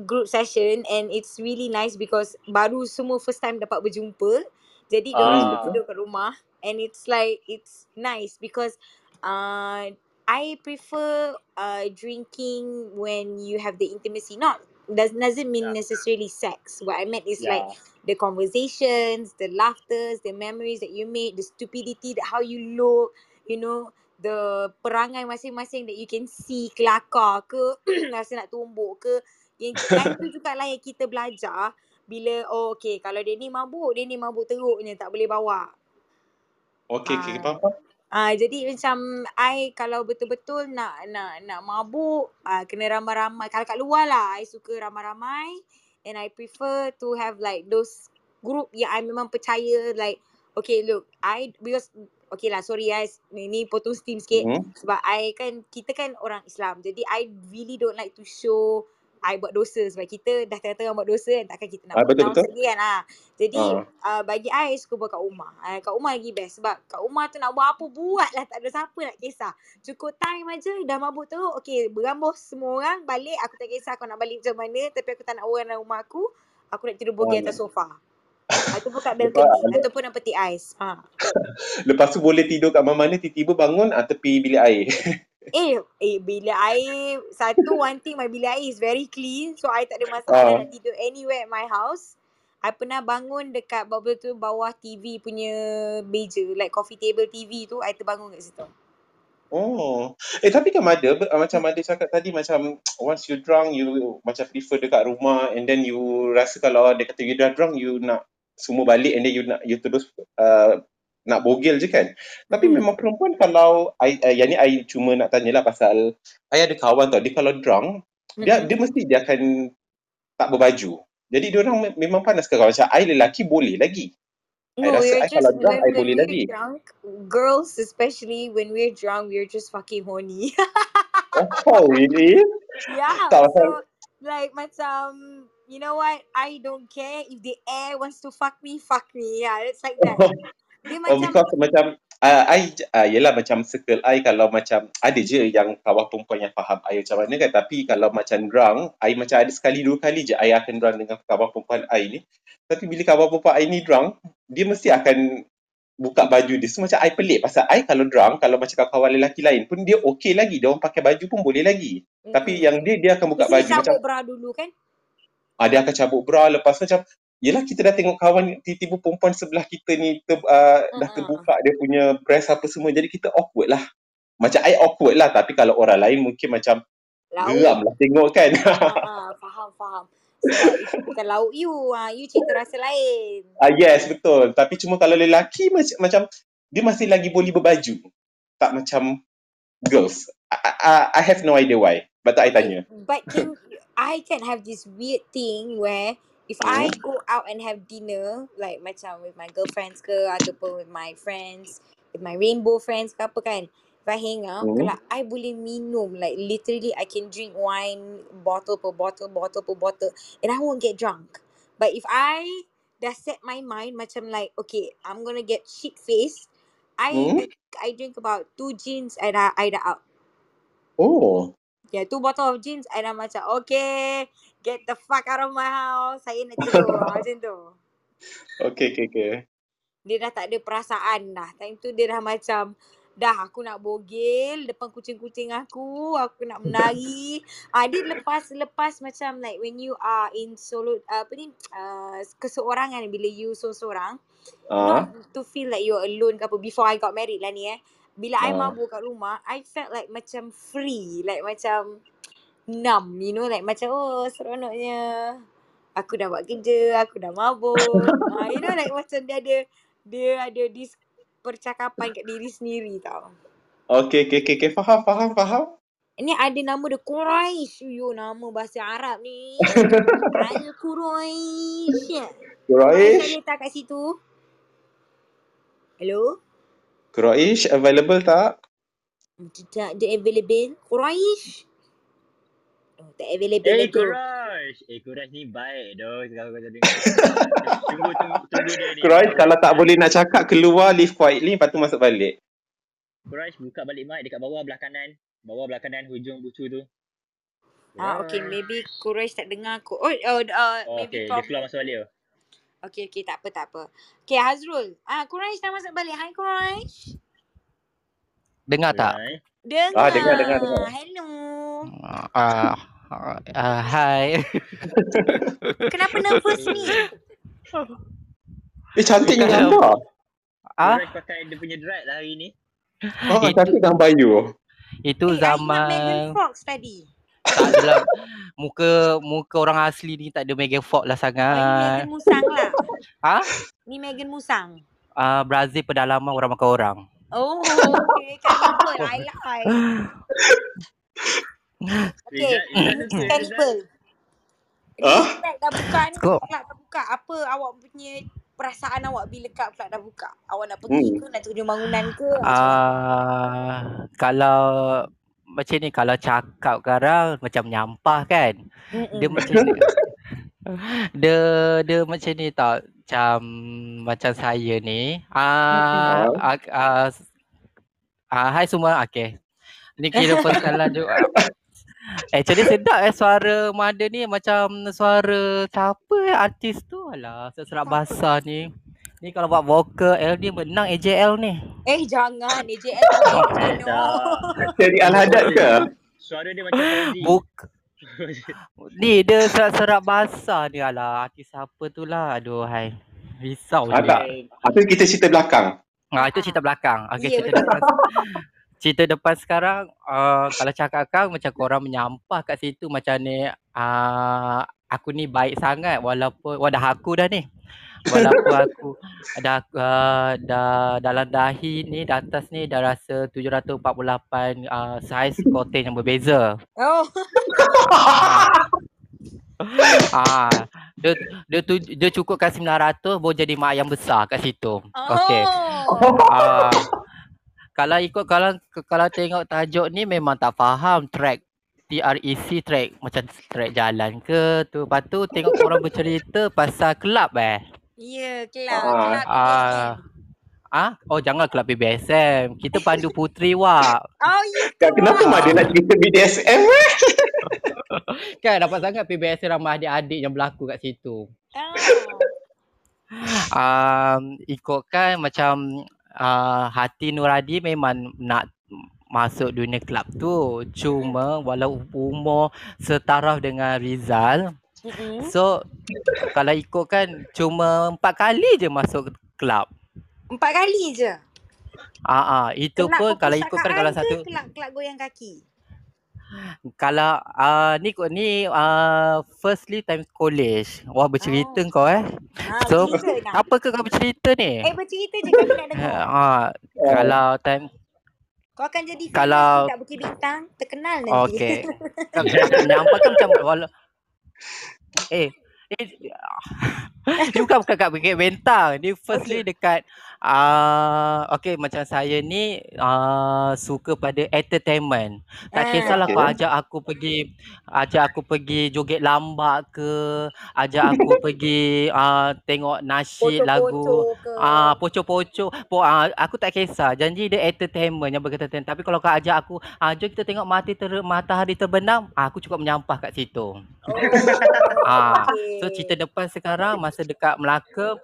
group session and it's really nice because baru semua first time dapat berjumpa. Jadi Ah. diorang semua tidur kat rumah and it's like it's nice because uh I prefer uh drinking when you have the intimacy. Not does doesn't mean Yeah. necessarily sex. What I meant is like Yeah. the conversations, the laughters, the memories that you made, the stupidity that how you look, you know, the perangai masing-masing that you can see kelakar ke, rasa nak tumbuk ke. Yang time tu jugalah yang kita belajar bila oh okay kalau dia ni mabuk, dia ni mabuk teruknya tak boleh bawa. Okay, okay, Ah. faham, faham. Ah jadi macam I kalau betul-betul nak nak nak mabuk ah kena ramai-ramai. Kalau kat luar lah I suka ramai-ramai and I prefer to have like those group yang I memang percaya like okay look I because okay lah sorry guys ni, ni potong steam sikit Hmm. sebab I kan kita kan orang Islam jadi I really don't like to show I buat dosa sebab kita dah tengah-tengah buat dosa kan takkan kita nak Ah, buat betul, betul. lagi kan ah. Jadi Ah. uh, bagi I suka buat kat rumah. Uh, kat rumah lagi best sebab kat rumah tu nak buat apa buat lah tak ada siapa nak kisah. Cukup time aja dah mabuk teruk. Okay berambus semua orang balik aku tak kisah kau nak balik macam mana tapi aku tak nak orang dalam rumah aku. Aku nak tidur bogey atas Ah. sofa. Ataupun kat Lepas, balcony ataupun nak petik ais. Ha. lepas tu boleh tidur kat mana-mana tiba-tiba bangun ah, tepi bilik air. Eh, eh bilik air satu one thing my bilik air is very clean so I tak ada masalah Ah. nak tidur anywhere at my house. I pernah bangun dekat bawah tu bawah TV punya meja like coffee table TV tu I terbangun kat situ. Oh. Eh tapi kan ada macam ada cakap tadi macam once you drunk you macam prefer dekat rumah and then you rasa kalau dia kata you dah drunk you nak semua balik and then you nak you terus uh, nak bogel je kan. Tapi Mm-mm. memang perempuan kalau I, uh, yang ni I cuma nak tanyalah pasal I ada kawan tau dia kalau drunk dia Mm-mm. dia mesti dia akan tak berbaju. Jadi dia orang me- memang panas ke macam I lelaki boleh lagi. I No, rasa we're I kalau drunk I boleh lagi. drunk, girls especially when we're drunk, we're just fucking horny. Oh really? yeah, Tak so like macam you know what? I don't care if the air wants to fuck me, fuck me. Yeah, it's like that. Dia Oh macam because macam uh, I uh, yelah macam circle I kalau macam ada je yang kawan perempuan yang faham I macam mana kan. Tapi kalau macam drunk I macam ada sekali dua kali je I akan drunk dengan kawan perempuan I ni. Tapi bila kawan perempuan I ni drunk dia mesti akan buka baju dia. So macam I pelik pasal I kalau drunk kalau macam kawan lelaki lain pun dia okay lagi. Dia orang pakai baju pun boleh lagi. Tapi Mm-mm. yang dia dia akan buka Mesti baju macam cabut bra dulu kan? ah, dia akan cabut bra lepas tu macam Yelah kita dah tengok kawan tiba-tiba perempuan sebelah kita ni ter, uh, dah Uh-uh. terbuka dia punya breast apa semua jadi kita awkward lah. Macam I awkward lah tapi kalau orang lain mungkin macam geram lah tengok kan. Ha, faham, faham. Sebab itu bukan lauk you. Ha, you cerita rasa lain. Ah yes betul tapi cuma kalau lelaki macam macam dia masih lagi boleh berbaju. Tak macam girls. I, I, I have no idea why. But tak I tanya. but can I can have this weird thing where if I Hmm. go out and have dinner like macam with my girlfriends ke ataupun with my friends, with my rainbow friends ke apa kan. If I hang out, Hmm. kalau I boleh minum like literally I can drink wine bottle per bottle, bottle per bottle and I won't get drunk. But if I dah set my mind macam like okay, I'm gonna get shit faced, I drink, I drink about two gins and I, I dah out. Oh. Yeah, two bottle of gins I dah macam okay, get the fuck out of my house. Saya nak tidur. Macam tu. okay okay okay. Dia dah tak ada perasaan dah. Time tu dia dah macam dah aku nak bogel depan kucing-kucing aku, aku nak menari. Ah dia lepas lepas macam like when you are in solo uh, apa ni uh, keseorangan bila you seorang-seorang not to feel like you're alone ke apa before I got married lah ni eh. Bila I Ah. mabuk kat rumah, I felt like macam free, like macam numb, you know, like macam oh seronoknya. Aku dah buat kerja, aku dah mabuk. uh, you know like macam dia ada dia ada this percakapan kat diri sendiri tau. Okay okay okay, okay. faham faham faham. Ni ada nama dia Quraish. Yo nama bahasa Arab ni. Al Quraish. Quraish ada tak kat situ? Hello? Quraish available tak? Tak ada available. Quraish. Oh, tak available Eh, lah tu. Courage. Eh, Courage ni baik doh. Kalau kau dengar. tunggu, tunggu, tunggu dia ni. Quraish kalau tak boleh nak cakap keluar leave quietly lepas tu masuk balik. Courage buka balik mic dekat bawah belah kanan. Bawah belah kanan hujung bucu tu. Ah, okay, Courage. maybe Quraish tak dengar aku. Oh, oh uh, Oh, maybe okay. Dia keluar masuk balik tu. Okay, okay, tak apa, tak apa. Okay, Hazrul. Ah, Quraish dah masuk balik. Hai, Quraish. Dengar tak? Dengar. Ah, dengar, dengar, dengar. Hello. Uh, uh, hai. Kenapa nervous ni? Eh cantiknya Bukan. gambar. Ah, pakai dia punya dread lah hari ni. Oh, Itu- cantik gambar you. itu Eh, ingat Megan zaman Fox tadi. tak adalah muka muka orang asli ni tak ada Megan Fox lah Oh, ni sangat. Megan Musang lah. Ah, Ni Megan Musang. uh, Brazil pedalaman orang makan orang. Oh, okay. Cannibal. I like. Okay. Cannibal. Ah? Flat dah buka ni. Club dah buka. Apa awak punya perasaan awak bila club flat dah buka? Awak nak pergi Hmm. ke? Nak tunjuk bangunan ke? Ah, kalau macam ni kalau cakap sekarang macam menyampah kan. Dia Mm-mm. macam ni. Dia dia macam ni tau. Macam macam saya ni. Ah, ah, ah, ah hai semua. Okay. Ni kira kali juga. Actually sedap eh suara Mada ni macam suara siapa eh artis tu alah serak basah ni. Ni kalau buat vokal L ni menang AJL ni. Eh jangan. AJL tak boleh macam Tak. Jadi Al-Hadad ke? Suara dia macam. Buk ni dia serak-serak basah ni alah artis siapa tu lah. Aduh hai. Risau Ah, ni. tak. Atau kita cerita belakang. Ah itu cerita belakang. Okey Ya, cerita betul. Cerita depan sekarang uh, kalau cakap kang macam korang menyampah kat situ macam ni uh, aku ni baik sangat walaupun wah dah aku dah ni. Walaupun aku dah uh, dah dalam dahi ni di atas ni dah rasa 748 uh, saiz kotin yang berbeza. Oh. Ah, dia dia tu dia cukupkan 900 baru jadi mak yang besar kat situ. Okey. Oh. Ah, kalau ikut kalau kalau tengok tajuk ni memang tak faham track TREC track macam track jalan ke tu. Lepas tu tengok orang bercerita pasal kelab eh. Ya, kelab. Ah. Kelab Ah. BDSM. Ah, oh jangan kelab BBSM. Kita pandu putri wak. Oh, ya kenapa mak dia nak cerita BDSM eh? Kan dapat sangat PBSM ramai adik-adik yang berlaku kat situ. Ah. um, ikutkan macam uh, hati Nuradi memang nak masuk dunia kelab tu. Cuma walau umur setaraf dengan Rizal. Mm-mm. So kalau ikutkan cuma empat kali je masuk kelab. Empat kali je. Ah ah itu Kelab pun kalau ikutkan perpustakaan kalau satu kelab, kelab goyang kaki? Kalau uh, ni ko- ni uh, firstly time college. Wah bercerita Oh. kau eh. Ah, So bercerita apa ke kau bercerita ni? Eh, bercerita je kami nak dengar. Ah, kalau time Kau akan jadi Kalau- tidak Bukit Bintang. Terkenal nanti. Okey. Menyampah kan macam wala Eh, eh ni bukan bukan kat Bukit Bentang. Ni firstly dekat uh, okey macam saya ni uh, suka pada entertainment. Tak Ah. kisahlah kau Okey. ajak aku pergi ajak aku pergi joget lambak ke, ajak aku pergi uh, tengok nasyid lagu. Ah, pocok-pocok. Po, ah, aku tak kisah. Janji dia entertainment yang berkaitan. Tapi kalau kau ajak aku, ah, jom kita tengok mati ter, matahari terbenam, ah, aku cukup menyampah kat situ. Oh, Ah, so okey. cerita depan sekarang masa dekat Melaka,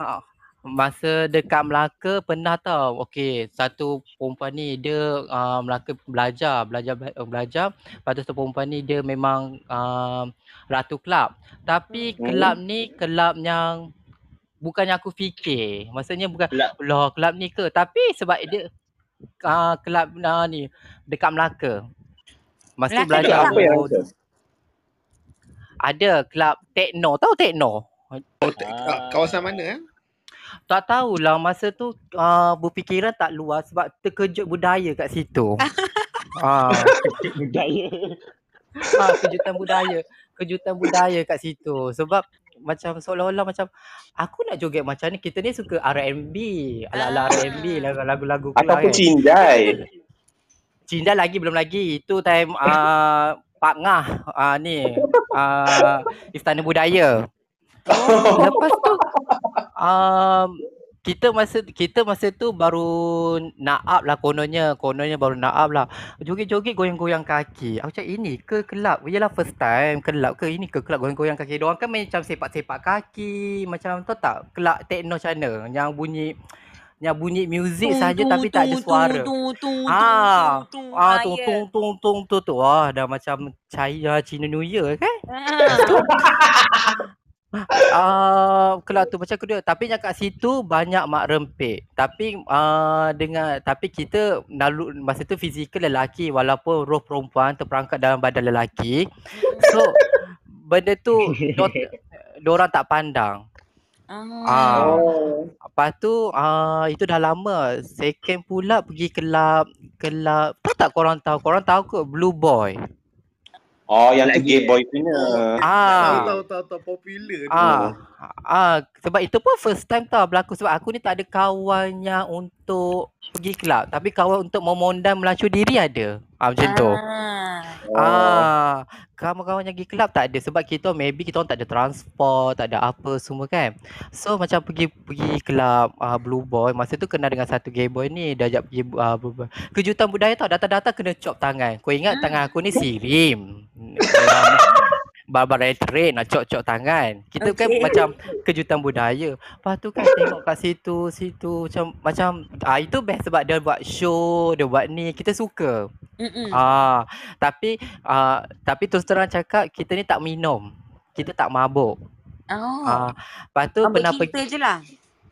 ah, masa dekat Melaka pernah tau. Okey, satu perempuan ni dia uh, Melaka belajar, belajar bela- belajar. Lepas tu satu perempuan ni dia memang uh, ratu kelab. Tapi Hmm. kelab ni kelab yang bukannya aku fikir. Maksudnya bukan Kelab. lah kelab ni ke. Tapi sebab dia uh, kelab uh, ni dekat Melaka. Masa Melaka belajar. Apa yang aku ada? ada kelab techno. Tahu techno? Oh, te- ka- kawasan mana eh? Tak tahulah masa tu uh, berfikiran tak luas sebab terkejut budaya kat situ. Ah. Budaya. Ah, kejutan budaya. Kejutan budaya kat situ. Sebab macam seolah-olah macam aku nak joget macam ni. Kita ni suka R&B. Ala-ala R&B Ah. lagu- lagu-lagu kelas Ataupun kan. cindai. Cindai lagi belum lagi. Itu time uh, Pak Ngah uh, ni uh, Istana Budaya. Oh. Lepas tu um, kita masa kita masa tu baru nak up lah kononnya. Kononnya baru nak up lah. Joget-joget goyang-goyang kaki. Aku cakap ini ke kelab? Yelah first time. Kelab ke? Ini ke kelab goyang-goyang kaki? Diorang kan macam sepak-sepak kaki. Macam tahu tak? Kelab techno mana? Yang bunyi yang bunyi muzik Tung saja tung tapi tak ada tung suara. tung tung tung ah. tung tung. ah Ah, tung ya. tung tung tung tu tu. Wah dah macam China Cina New Year kan Ah. Ah, kelab tu macam kedua tapi yang kat situ banyak mak rempit tapi uh, dengan tapi kita nalu masa tu fizikal lelaki walaupun roh perempuan terperangkap dalam badan lelaki so benda tu dor, orang tak pandang Ah. ah Oh. lepas tu ah itu dah lama second pula pergi kelab kelab tahu tak korang tahu korang tahu ke blue boy Oh, yang tu Lagi, gay eh? boy punya. Tahu ah tahu tahu tahu popular tu. Ah, ah, sebab itu pun first time tau berlaku sebab aku ni tak ada kawan yang untuk pergi kelab tapi kawan untuk memondam melacur diri ada. Ah macam tu. Ah. Oh. Ah, kawan-kawan yang pergi kelab tak ada sebab kita maybe kita orang tak ada transport, tak ada apa semua kan. So macam pergi pergi kelab uh, Blue Boy, masa tu kenal dengan satu gay boy ni, dia ajak pergi uh, Blue Boy. Kejutan budaya tau, datang-datang kena chop tangan. Kau ingat Hmm. tangan aku ni sirim. Barbara Trade nak cok-cok tangan. Kita kan Okey. macam kejutan budaya. Lepas tu kan tengok kat situ, situ macam macam ah itu best sebab dia buat show, dia buat ni, kita suka. Mm-mm. Ah, tapi ah tapi terus terang cakap kita ni tak minum. Kita tak mabuk. Oh. Ah, lepas tu Mabuk pernah cinta pergi je lah.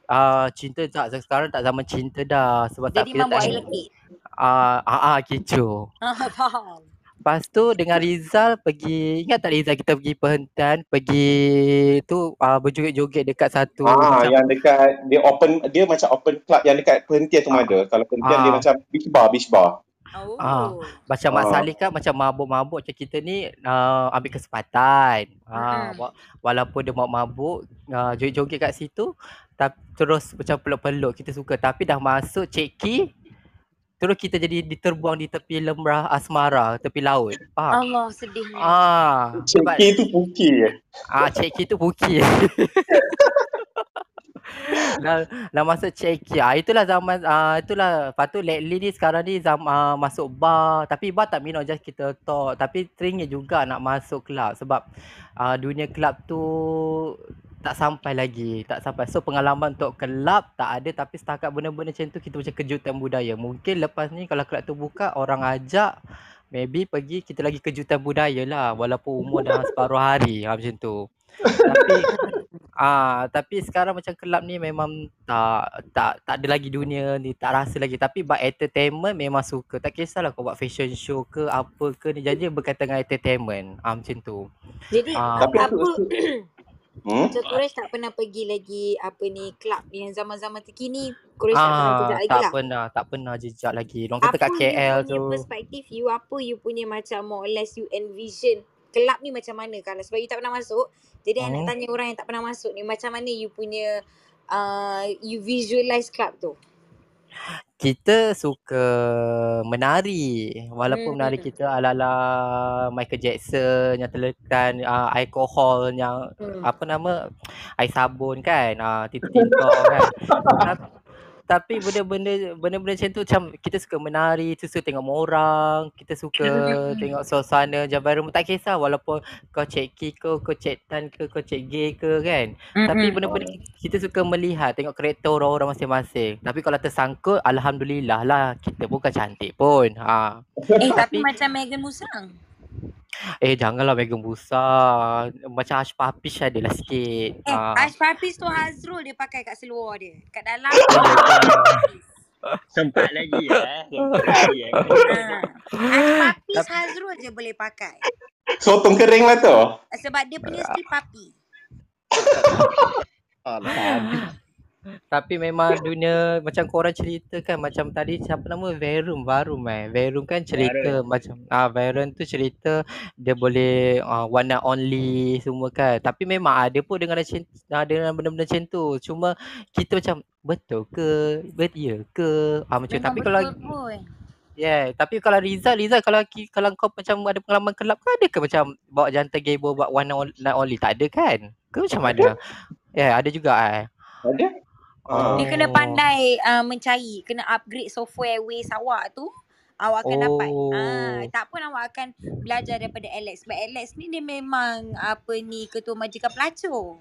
ah cinta tak sekarang tak zaman cinta dah sebab tak Jadi kita tak air lekit. ah ah, ah kecoh. Ah, faham. Lepas tu dengan Rizal pergi ingat tak Rizal kita pergi perhentian pergi tu ah berjoget-joget dekat satu Ah, macam yang dekat dia open dia macam open club yang dekat perhentian tu ah, ada. Kalau perhentian dia ah macam beach bar, beach bar. Ah, Oh. macam Mak Ah. Saleh kan macam mabuk-mabuk macam kita ni uh, ambil kesempatan. Ah, Mm-mm. wa- walaupun dia mabuk-mabuk uh, joget-joget kat situ tapi terus macam peluk-peluk kita suka tapi dah masuk ceki terus kita jadi diterbuang di tepi lemrah asmara, tepi laut. Faham? Allah sedihnya. Ah, sebab Ceki tu puki je. ah ceki tu buki. dah, dah masuk ceki. Ah itulah zaman ah itulah. Lepas tu lately ni sekarang ni zam, ah, masuk bar. Tapi bar tak minum just kita talk. Tapi teringin juga nak masuk kelab sebab ah dunia kelab tu tak sampai lagi. Tak sampai. So pengalaman untuk kelab tak ada tapi setakat benda-benda macam tu kita macam kejutan budaya. Mungkin lepas ni kalau kelab tu buka orang ajak maybe pergi kita lagi kejutan budaya lah walaupun umur dah separuh hari ha, macam tu. Tapi Ah, tapi sekarang macam kelab ni memang tak tak tak ada lagi dunia ni, tak rasa lagi. Tapi buat entertainment memang suka. Tak kisahlah kau buat fashion show ke apa ke ni jadi berkaitan dengan entertainment. Ah macam tu. Jadi Ah Tapi aku apa hmm? Macam Quresh tak pernah pergi lagi apa ni club yang zaman-zaman terkini Quresh tak pernah ah kejap lagi tak lah. pernah, tak pernah jejak lagi. Orang kata Apa kat KL tu. perspektif you apa you punya macam more or less you envision kelab ni macam mana kalau sebab you tak pernah masuk jadi I nak Hmm. tanya orang yang tak pernah masuk ni macam mana you punya uh, you visualize club tu Kita suka menari. Walaupun menari hmm kita ala-ala Michael Jackson yang terlekan uh, alkohol yang hmm. apa nama air sabun kan ah tinta-tinta kan tapi, tapi benda-benda benda-benda macam tu macam kita suka menari kita suka tengok orang kita suka tengok suasana environment tak kisah walaupun kau ceki ke kau cek tan ke kau cek gay ke kan. Tapi hmm benda-benda kita suka melihat tengok karakter orang-orang masing-masing. Tapi kalau tersangkut alhamdulillah lah kita bukan cantik pun. Ha. Eh tapi tapi macam Megan Musang eh janganlah Megan besar. Macam Ash Papish adalah sikit. Eh ha Ash Papis tu Hazrul dia pakai kat seluar dia. Kat dalam. Oh Papis Sempat lagi eh. Sempat lagi. Ah, Ash Papis Hazrul je boleh pakai. Sotong kering lah tu. sebab dia punya still papi Alah. Tapi memang dunia macam korang cerita kan macam tadi siapa nama Verum Varum eh. Verum kan cerita Varun. macam ah Verum tu cerita dia boleh uh, one and only semua kan. Tapi memang ada pun dengan macam uh, dengan benda-benda macam tu. Cuma kita macam betul ke? Betul ya ke? Ah macam Memang tapi kalau pun. Yeah, tapi kalau Rizal, Rizal kalau ki- kalau kau macam ada pengalaman kelab ke ada ke macam bawa jantan gebo buat one and only- night only? Tak ada kan? Ke macam mana? Yeah, ada juga eh. Ada? Oh. Dia kena pandai uh, mencari, kena upgrade software Waze awak tu. Awak akan dapat. Ah, Oh. tak pun awak akan belajar daripada Alex. Sebab Alex ni dia memang apa ni ketua majikan pelacur.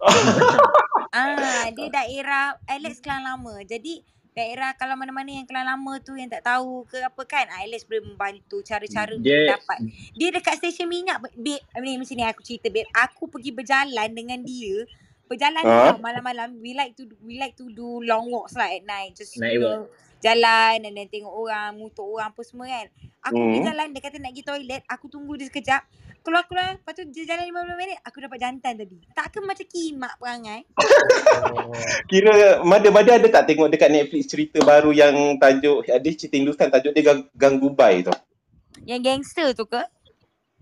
Ah, dia daerah Alex Kelang Lama. Jadi daerah kalau mana-mana yang Kelang Lama tu yang tak tahu ke apa kan, ah, Alex boleh membantu cara-cara untuk Dia dapat. Dia dekat stesen minyak, babe. Ni macam ni aku cerita, babe. Aku pergi berjalan dengan dia. Perjalanan Ha? tau malam-malam. We like to we like to do long walks lah at night. Just Night you know, jalan and then tengok orang, mutuk orang apa semua kan. Aku pergi Hmm. jalan, dia kata nak pergi toilet, aku tunggu dia sekejap. Keluar-keluar, lepas tu dia jalan 15 minit, aku dapat jantan tadi. Takkan macam kimak perangai? Oh. Kira Mada-Mada ada tak tengok dekat Netflix cerita baru yang tajuk, ada cerita Hindustan tajuk dia Gang, Gang Dubai tu. Yang gangster tu ke?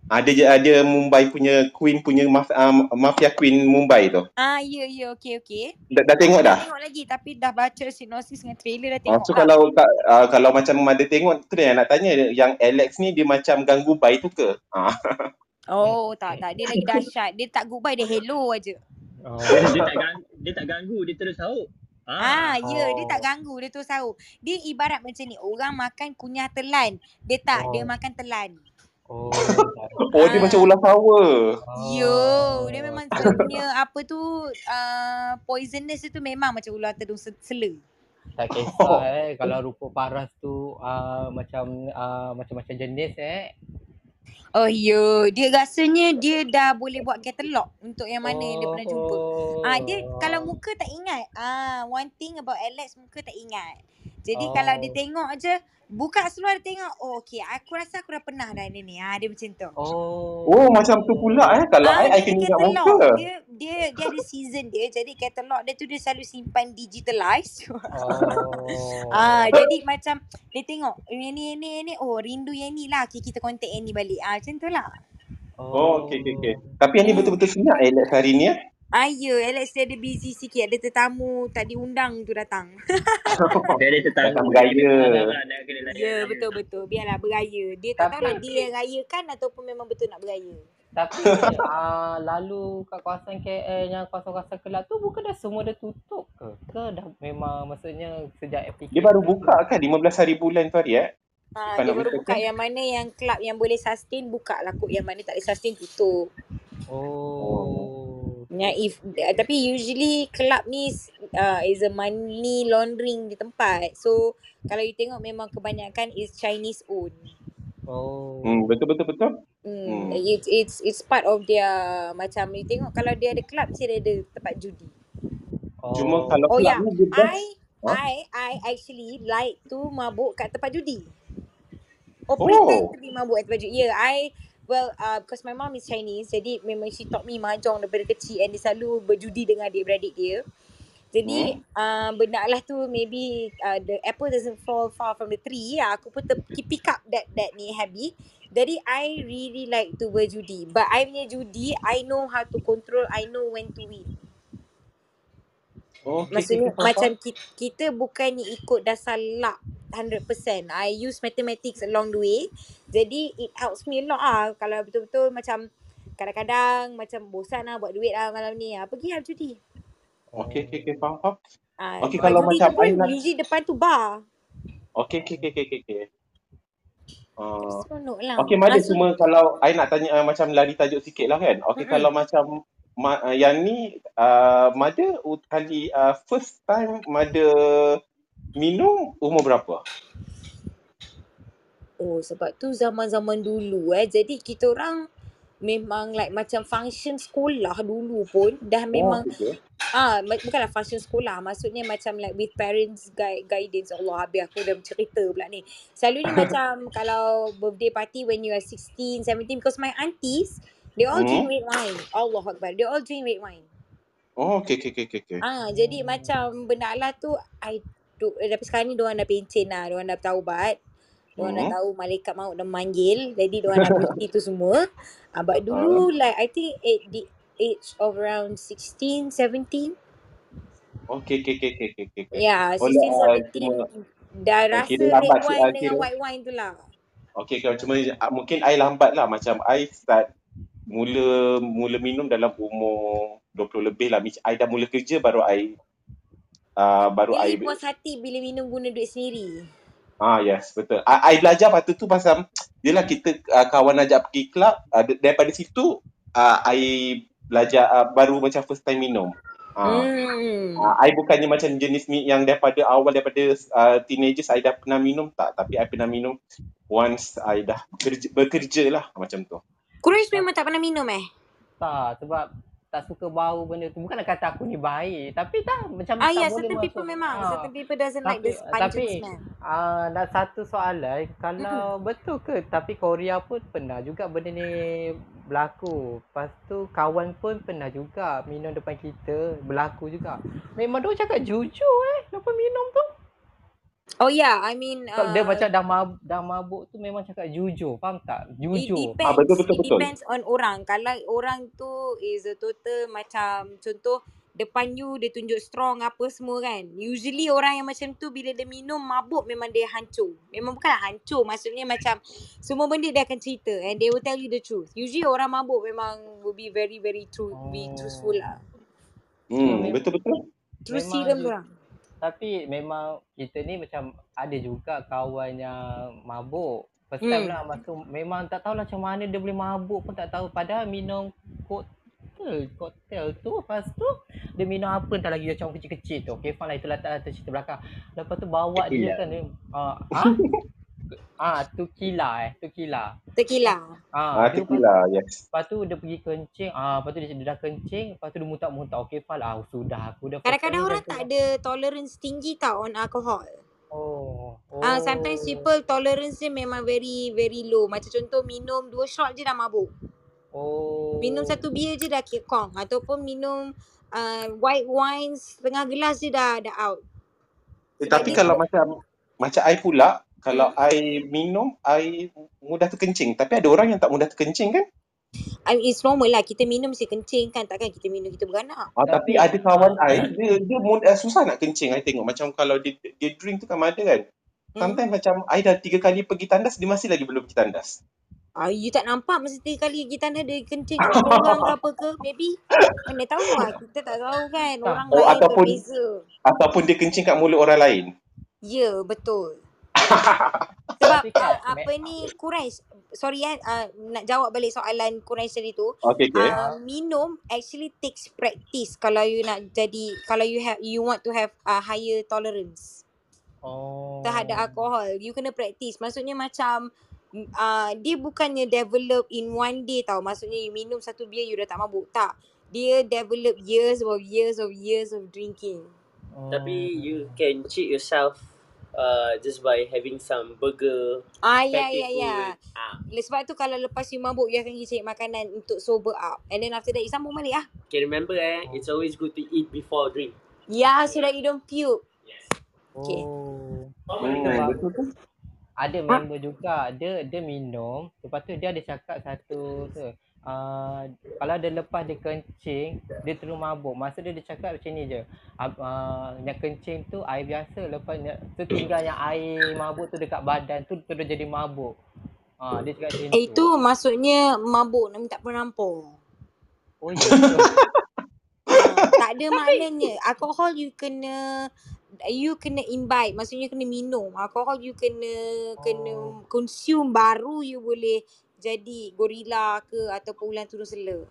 Ada je ada Mumbai punya Queen punya maf, um, Mafia Queen Mumbai tu. Ah, ya, ya, okey, okey. Dah, dah tengok dah? tengok lagi tapi dah baca sinopsis dengan trailer dah Ah, tengok so lah. kalau uh, kalau macam Mada tengok tu dia nak tanya yang Alex ni dia macam Gang Dubai tu ke? Ah. Oh, tak, tak. Dia lagi dahsyat. Dia tak goodbye, dia hello aja. Oh. dia, dia tak dia tak ganggu, dia terus sahut. Ah, Ah. ya, dia tak Oh. ganggu, dia tu sahur. Dia ibarat macam ni, orang makan kunyah telan. Dia tak, dia Oh. makan telan. Oh. Oh dia macam ular power. Yo, Oh. dia memang dia punya apa tu uh, poisonous itu memang macam ular tedung se- sela. Tak kisah eh kalau rupa paras tu uh, macam uh, macam-macam jenis eh. Oh yo, dia rasanya dia dah boleh buat katalog untuk yang mana yang dia pernah jumpa. Ah dia kalau Oh. muka tak ingat. Ah one thing about Alex muka tak ingat. Jadi kalau dia Oh. tengok aje buka seluar dia tengok, oh okey aku rasa aku dah pernah dah ni ni. Ah dia macam tu. Oh. Oh macam tu pula eh. Kalau Ah I, I kena ingat muka. Dia dia dia ada season dia. Jadi katalog dia tu dia selalu simpan digitalized. Oh. Ah, jadi macam dia tengok yang ni yang ni yang ni oh rindu yang ni lah okay, kita contact yang ni balik. Ah macam tu lah. Oh okey okey okey. Tapi yang ni betul-betul senyap Alex hari ni eh. Ah ya, Alex dia ada busy sikit. Ada tetamu tak diundang tu datang. Dia ada tetamu. Datang layan ya, raya. betul betul. Biarlah beraya. Dia tak tahulah Tapi dia yang rayakan ataupun memang betul nak beraya. tapi uh, lalu kat kawasan KL yang kawasan-kawasan kelab tu bukan dah semua dah tutup ke? Ke dah memang maksudnya sejak Dia baru buka kan 15 hari bulan tu hari eh. Ah, Bukan dia nak baru buka ke? yang mana yang kelab yang boleh sustain buka lah kot. Yang mana tak boleh sustain tutup. Oh. Yang if uh, tapi usually kelab ni uh, is a money laundering di tempat. So kalau you tengok memang kebanyakan is Chinese owned. Oh. Hmm betul betul betul. Hmm, Hmm. it's it's it's part of their macam you tengok kalau dia ada club mesti dia ada tempat judi. Cuma Oh. kalau Oh yeah, ni dia. I Ha? I I actually like to mabuk kat tempat judi. Oh, pretend Oh. to be mabuk at tempat judi. Yeah, I well uh, because my mom is Chinese jadi memang she taught me mahjong daripada kecil and dia selalu berjudi dengan adik-beradik dia. Jadi Hmm. uh, benda lah tu maybe uh, the apple doesn't fall far from the tree. Ya, aku pun ter- pick up that that ni habit. Jadi I really like to berjudi. But I punya judi, I know how to control. I know when to win. Oh, okay, Maksudnya okay, macam kita, kita bukannya ikut dasar luck 100%. I use mathematics along the way. Jadi it helps me a lot ah. Kalau betul-betul macam kadang-kadang macam bosan lah buat duit lah malam ni. Ah, pergi lah judi. Okay, okay, okay, faham, faham. Ah, Okay, kalau macam I nak... usually depan tu bar. Okay, okay, okay, okay, okay, okay. Uh, lah. okay, so, cuma kalau I nak tanya uh, macam lari tajuk sikit lah kan. Okay, mm-mm. kalau macam ma, uh, yang ni uh, uh, kali uh, first time Mada minum umur berapa? Oh, sebab tu zaman-zaman dulu eh. Jadi kita orang memang like macam function sekolah dulu pun dah Oh, memang okay. ah ma- bukanlah function sekolah maksudnya macam like with parents guide, guidance Allah habis aku dah bercerita pula ni selalunya macam kalau birthday party when you are 16 17 because my aunties they all drink Hmm. red wine Allah Akbar they all drink red wine Oh, okay, okay, okay, okay, okay. Ah, jadi Hmm. macam benda Allah tu I tu eh, tapi sekarang ni diorang dah pencen lah, diorang dah bertaubat. Diorang dah Hmm. tahu malaikat maut dah memanggil, jadi diorang dah berhenti tu semua. Ah, but Ah. dulu like I think at the age of around 16, 17. Okay, okay, okay, okay, okay, okay. okay. Ya, Oh, 16, uh, 17 cuma dah uh, rasa kira red lambat si- wine uh, dengan kira white wine tu lah. Okay, kalau cuma uh, mungkin I lambat lah. Macam I start mula mula minum dalam umur 20 lebih lah. I dah mula kerja baru I uh, baru I Pilih puas hati bila minum guna duit sendiri. Ah yes betul. I, I belajar waktu tu pasal yelah kita uh, kawan ajak pergi club uh, daripada situ uh, I belajar uh, baru macam first time minum. Uh, Hmm. uh, I bukannya macam jenis mi yang daripada awal daripada uh, teenagers I dah pernah minum tak tapi I pernah minum once I dah bekerja, bekerja lah macam tu. Quraish memang tak pernah minum eh? Tak, sebab tak suka bau benda tu. Bukanlah kata aku ni baik. Tapi tak, macam Ah tak ya, boleh certain people masuk. memang. Ah. Certain people doesn't like Tapi, the pungent tapi smell. uh, dan satu soalan, kalau betul ke tapi Korea pun pernah juga benda ni berlaku. Lepas tu kawan pun pernah juga minum depan kita, berlaku juga. Memang dia cakap jujur eh lepas minum tu. Oh yeah, I mean Uh, dia macam dah mabuk, dah mabuk tu memang cakap jujur, faham tak? it Jujur. Ah depends. betul betul It betul. depends on orang. Kalau orang tu is a total macam contoh depan you dia tunjuk strong apa semua kan. Usually orang yang macam tu bila dia minum mabuk memang dia hancur. Memang bukanlah hancur. Maksudnya macam semua benda dia akan cerita and they will tell you the truth. Usually orang mabuk memang will be very very true be truthful Oh. lah. Hmm betul betul. True memang serum orang. Tapi memang kita ni macam ada juga kawan yang mabuk. First time Hmm. lah masuk memang tak tahu lah macam mana dia boleh mabuk pun tak tahu. Padahal minum koktel, koktel tu lepas tu dia minum apa entah lagi macam kecil-kecil tu. Okay fine lah itulah tak cerita belakang. Lepas tu bawa dia Tequila. kan dia uh, ha? ah tequila eh, tequila. Tequila. Ah, Ah tequila yes. lepas tu dia pergi kencing, ah lepas tu dia, dia dah kencing, lepas tu dia muntah-muntah. Okay fine lah, ah, sudah aku dah Kadang-kadang ni dah orang tak ada tolerance tinggi tau on alcohol. Oh, Ah, sometimes oh. people tolerance dia memang very very low. Macam contoh minum dua shot je dah mabuk. Minum Oh. satu beer je dah kekong ataupun minum uh, white wine setengah gelas je dah dah out. Eh, Sebab tapi kalau macam macam I pula kalau hmm, I minum I mudah terkencing tapi ada orang yang tak mudah terkencing kan? I mean, it's normal lah kita minum mesti kencing kan takkan kita minum kita beranak. Ah, tapi Tapi ada kawan I dia dia mudah, susah nak kencing I tengok macam kalau dia dia drink tu kan ada kan. Hmm. Sometimes macam I dah tiga kali pergi tandas dia masih lagi belum pergi tandas. Ah, you tak nampak masa tiga kali kita ada dia kencing kat orang ke apa ke maybe. Mana tahu lah kita tak tahu kan orang Oh lain ataupun berbeza. ataupun dia kencing kat mulut orang lain. Ya betul. Sebab Tapi kan uh, apa ni Quraish sorry eh uh, nak jawab balik soalan Quraish tadi tu. Okay okay. uh, minum actually takes practice kalau you nak jadi kalau you have you want to have a uh, higher tolerance terhadap oh. alkohol you kena practice. Maksudnya macam uh, dia bukannya develop in one day tau. Maksudnya you minum satu beer you dah tak mabuk. Tak. Dia develop years of years of years of drinking. Tapi Oh. you can cheat yourself uh, just by having some burger, ah ya ya ya. Ah, sebab tu kalau lepas you mabuk you akan pergi cari makanan untuk sober up and then after that you sambung balik ah can remember eh, Oh. it's always good to eat before drink. yeah so that you don't puke Yes. okay Oh. Betul tu. ada ha? member juga dia dia minum lepas tu dia ada cakap satu tu uh, kalau dia lepas dia kencing dia terus mabuk. Masa dia dia cakap macam ni je. Uh, uh, yang kencing tu air biasa lepas tu tinggal yang air mabuk tu dekat badan tu terus jadi mabuk. Uh, dia cakap macam Eh, tu. itu maksudnya mabuk nak minta penampur. oh ya tak ada maknanya. Alkohol you kena you kena imbibe, maksudnya kena minum. Alkohol you kena kena oh. consume baru you boleh jadi gorila ke ataupun ular turun sela.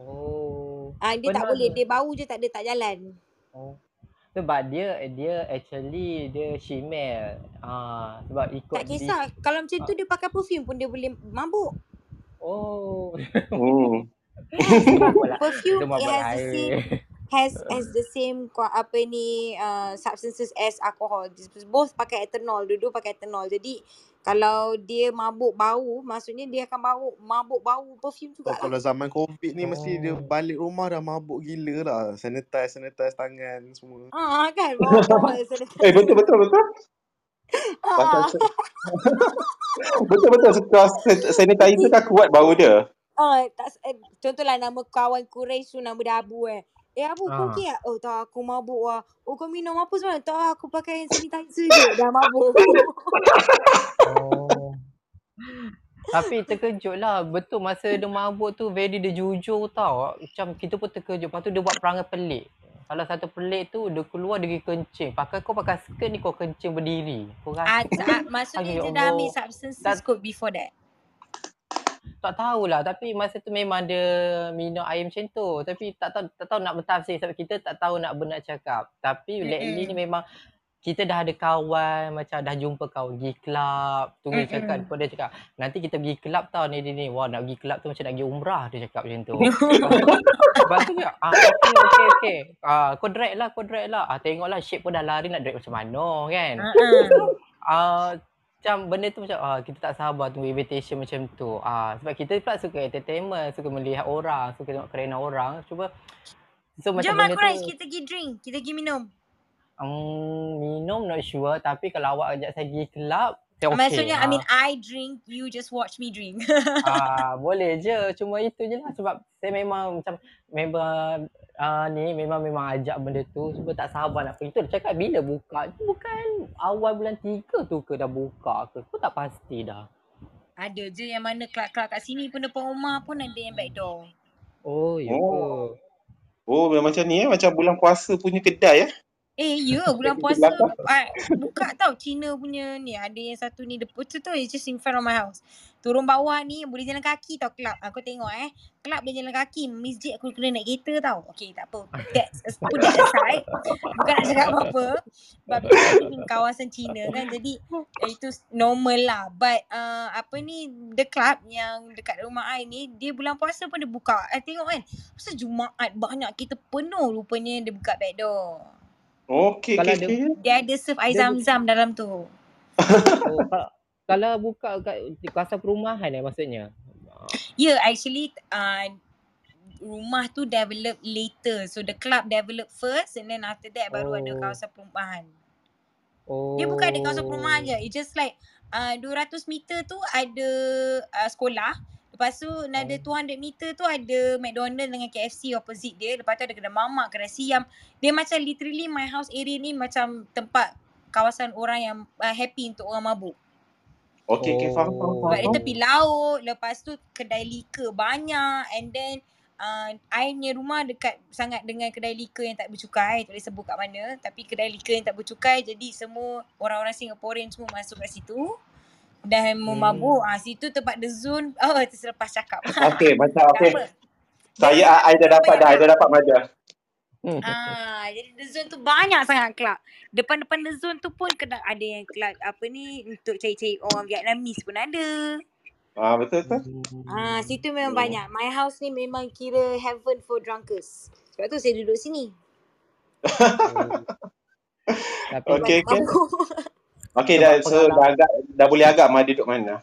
oh Ah dia tak pernah boleh, dia bau je tak ada tak jalan. oh sebab dia dia actually dia shemale ah sebab ikut Tak di kisah. Kalau macam tu ah, dia pakai perfume pun dia boleh mabuk. oh lah perfume it mabuk has the same air has has the same apa ni uh, substances as alcohol. Both pakai ethanol, dua-dua pakai ethanol. Jadi kalau dia mabuk bau, maksudnya dia akan bau mabuk bau perfume So, jugalah. kalau zaman COVID ni mesti dia Oh. balik rumah dah mabuk gila lah. Sanitize, sanitize tangan semua. Ah kan bawa-bawa Eh betul betul betul. Pasal Ah. betul betul Sebab sanitizer kan kuat bau dia. Ah, tak, eh, contohlah nama kawan Quraish tu nama dia Abu eh. Eh Abu kau Ah. okey tak? Oh tak aku mabuk lah. Oh kau minum apa semalam? Tak aku pakai hand sanitizer je. Dah mabuk. Oh. Tapi terkejut lah. Betul masa dia mabuk tu very dia jujur tau. Macam kita pun terkejut. Lepas tu dia buat perangai pelik. Salah satu pelik tu dia keluar dia pergi kencing. Pakai kau pakai skirt ni kau kencing berdiri. Kau Ah, rasa. tak, maksudnya Aduh, ya dia dah ambil substances Tak, kot before that. Tak tahulah. Tapi masa tu memang dia minum air macam tu. Tapi tak tahu, tak tahu nak bertafsir. Sebab kita tak tahu nak benar cakap. Tapi lately ni memang kita dah ada kawan macam dah jumpa kawan pergi club tunggu dia cakap lepas dia cakap nanti kita pergi club tau ni ni ni wah nak pergi club tu macam nak pergi umrah dia cakap macam tu lepas tu lepas tu dia ah okey okey okey ah kau drag lah kau drag lah ah tengoklah shape pun dah lari nak drag macam mana kan Uh-uh. ah macam benda tu macam ah kita tak sabar tunggu invitation macam tu ah sebab kita pula suka entertainment suka melihat orang suka tengok kerana orang cuba so macam Jom benda aku tu Raiz, kita pergi drink. Kita pergi minum. Um, minum not sure tapi kalau awak ajak saya pergi club saya okey. Maksudnya, I mean, Ah, I drink, you just watch me drink. ah, boleh je. Cuma itu je lah sebab saya memang macam member uh, ni memang memang ajak benda tu sebab tak sabar nak pergi. Tu dia cakap bila buka. Tu bukan awal bulan tiga tu ke dah buka ke? Aku tak pasti dah. ada je yang mana kelab-kelab kat sini pun depan rumah pun ada yang back door. Oh, ya ke? Oh. Oh macam ni eh macam bulan puasa punya kedai eh. Eh, ya bulan puasa uh, buka tau Cina punya ni. Ada yang satu ni depan tu tu is just in front of my house. Turun bawah ni boleh jalan kaki tau kelab. Aku tengok eh. Kelab boleh jalan kaki. Masjid aku kena naik kereta tau. Okay tak apa. That's, put that aside. Bukan nak cakap apa-apa. But kawasan Cina kan. Jadi itu normal lah. But uh, apa ni the club yang dekat rumah I ni dia bulan puasa pun dia buka. I tengok kan. Pasal Jumaat banyak kita penuh rupanya dia buka back door. Okey Kalau okey dia okey. Dia ada serve air zam-zam dalam tu. oh, kalau, buka kat kawasan perumahan eh maksudnya. Ya, yeah, actually uh, rumah tu develop later. So the club develop first and then after that baru ada Oh. kawasan perumahan. Oh. Dia bukan ada kawasan perumahan je. It's just like uh, 200 meter tu ada uh, sekolah. Lepas tu another Oh. 200 meter tu ada McDonald dengan KFC opposite dia. Lepas tu ada kedai mamak, kedai siam. Dia macam literally my house area ni macam tempat kawasan orang yang uh, happy untuk orang mabuk. Okey okey faham faham Oh. faham. Sebab dia tepi laut, lepas tu kedai liquor banyak and then uh, I punya rumah dekat sangat dengan kedai liquor yang tak bercukai, tak boleh sebut kat mana, tapi kedai liquor yang tak bercukai jadi semua orang-orang Singaporean semua masuk kat situ dan memabuk. Hmm. Ah situ tempat the zone. Oh terlepas cakap. Okey macam okey. Saya I dah dapat dah I dah dapat maja. Ah, jadi the zone tu banyak sangat club. Depan-depan the zone tu pun kena ada yang club apa ni untuk cari-cari orang Vietnamese pun ada. Ah betul betul. Ah, situ memang Hmm. banyak. My house ni memang kira heaven for drunkers. Sebab tu saya duduk sini. Tapi Okey okey. Mabuk. Okey sebab dah so dah agak dah boleh agak Madi duduk mana.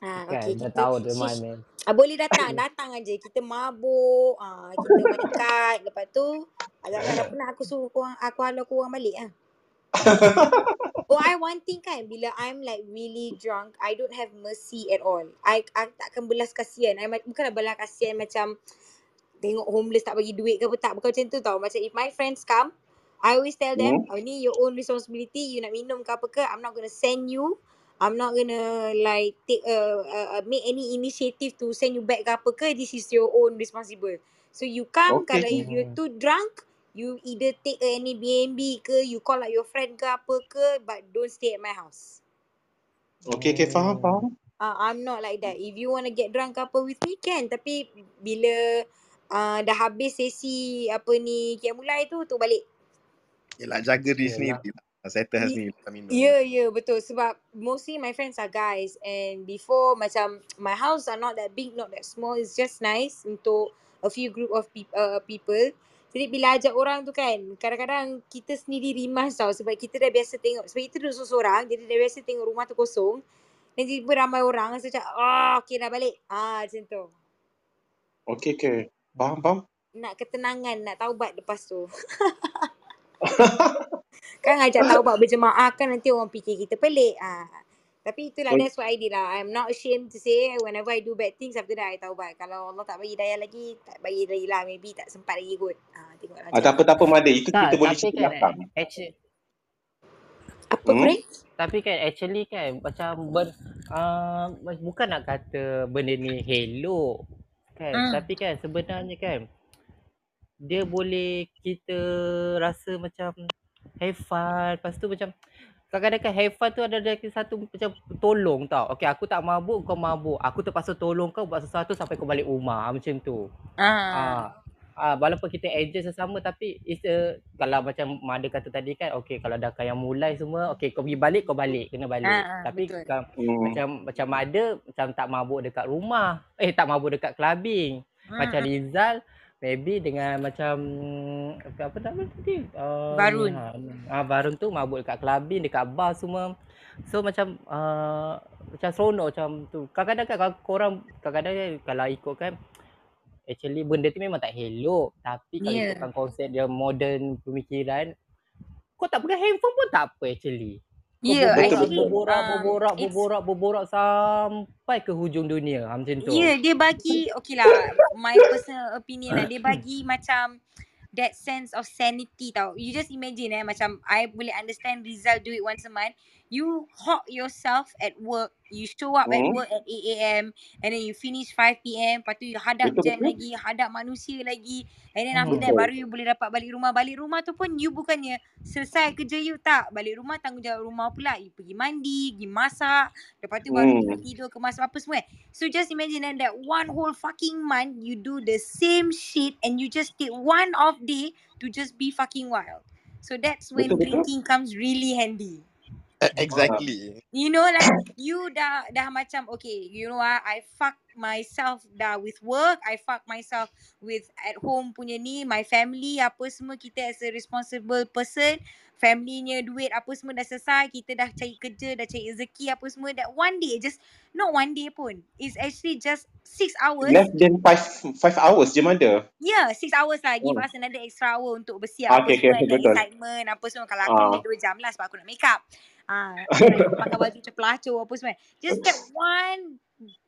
Ah, kan okay, dah kita tahu dia shish. mana. Ah, boleh datang, datang aja. Kita mabuk, ah, kita main kad. Lepas tu, agak kalau pernah aku suruh korang, aku halau korang balik ah. Oh, I one thing kan, bila I'm like really drunk, I don't have mercy at all. I, I takkan belas kasihan. I ma- bukanlah belas kasihan macam tengok homeless tak bagi duit ke apa tak. Bukan macam tu tau. Macam if my friends come, I always tell them, Hmm. oh ni your own responsibility. You nak minum ke apa ke, I'm not gonna send you. I'm not gonna like take uh, uh, uh, make any initiative to send you back ke apa ke. This is your own responsible. So you come, Okey. kalau if you're Hmm. too drunk, you either take a any BNB ke, you call out your friend ke apa ke, but don't stay at my house. Okey okey faham Oh. faham. Uh, I'm not like that. If you want to get drunk ke apa with me, can. Tapi bila uh, dah habis sesi apa ni kiam mulai tu, tu balik. Yelah jaga diri Yelah. sendiri lah. Settle Y- sendiri. Ya, yeah, ya, yeah, betul. Sebab mostly my friends are guys and before macam my house are not that big, not that small. It's just nice untuk a few group of peop- uh, people. Jadi bila ajak orang tu kan, kadang-kadang kita sendiri rimas tau sebab kita dah biasa tengok. Sebab kita duduk seorang, jadi dah biasa tengok rumah tu kosong. Dan tiba ramai orang, rasa macam, oh okay dah balik. Ah macam tu. Okey, okey. Faham, faham. Nak ketenangan, nak taubat lepas tu. kan ajak taubat berjemaah kan nanti orang fikir kita pelik. Ah. Tapi itulah, that's what I did lah. I'm not ashamed to say whenever I do bad things, after that I taubat. Kalau Allah tak bagi daya lagi, tak bagi lagi lah. Maybe tak sempat lagi kot. Ah, tengoklah Ah, tak apa, tak apa, Mada. Itu Tak, kita boleh cerita kan belakang. actually Apa Hmm? Prince? tapi kan actually kan macam ber, uh, bukan nak kata benda ni hello kan Hmm. tapi kan sebenarnya kan dia boleh kita rasa macam have fun lepas tu macam kadang-kadang kan have fun tu ada ada satu macam tolong tau okey aku tak mabuk kau mabuk aku terpaksa tolong kau buat sesuatu sampai kau balik rumah macam tu Ah. Ah, ah walaupun kita enjoy sesama tapi it's a kalau macam Mada kata tadi kan okey kalau dah yang mulai semua okey kau pergi balik kau balik kena balik. Ah, ah, tapi betul. kalau Hmm. macam macam Mada macam tak mabuk dekat rumah. Eh tak mabuk dekat clubbing. Macam Hmm. Rizal maybe dengan macam apa nama tadi? Uh, Barun. Ah Barun tu mabuk dekat clubbing, dekat bar semua. So macam uh, macam seronok macam tu. Kadang-kadang kan kalau korang kadang-kadang kan kalau ikutkan actually benda tu memang tak elok tapi kalau Yeah. ikutkan konsep dia modern pemikiran kau tak pegang handphone pun tak apa actually kau Yeah, berborak, actually, berborak, um, berborak, it's berborak, berborak sampai ke hujung dunia. Ha, macam tu. Yeah, dia bagi okay lah, my personal opinion lah. Dia bagi macam that sense of sanity tau. You just imagine eh macam I boleh understand Rizal do it once a month. You hawk yourself at work. You show up at Hmm. work at 8 a.m. and then you finish 5 p.m. Lepas tu you hadap Betul, jam betul. lagi, hadap manusia lagi. And then after Hmm. that Betul. baru you boleh dapat balik rumah. Balik rumah tu pun you bukannya selesai kerja you tak. Balik rumah tanggungjawab rumah pula. You pergi mandi, pergi masak. Lepas tu baru you Hmm. tidur kemas apa semua. So just imagine that, that one whole fucking month you do the same shit and you just take one off day to just be fucking wild. So that's when Betul, betul. drinking comes really handy. E- Ah. Exactly. You know like you dah dah macam okay, you know what, I fuck myself dah with work, I fuck myself with at home punya ni, my family apa semua kita as a responsible person, family-nya duit apa semua dah selesai, kita dah cari kerja, dah cari rezeki apa semua that one day just not one day pun. It's actually just six hours Less than five five hours je Mada. Yeah, six hours lah. Give Hmm. us another extra hour untuk bersiap Ah, apa okay, okay, semua. Ada betul. excitement apa semua. Kalau aku boleh dua jam lah sebab aku nak make up. Ah, pakai baju macam pelacur apa semua. Just that one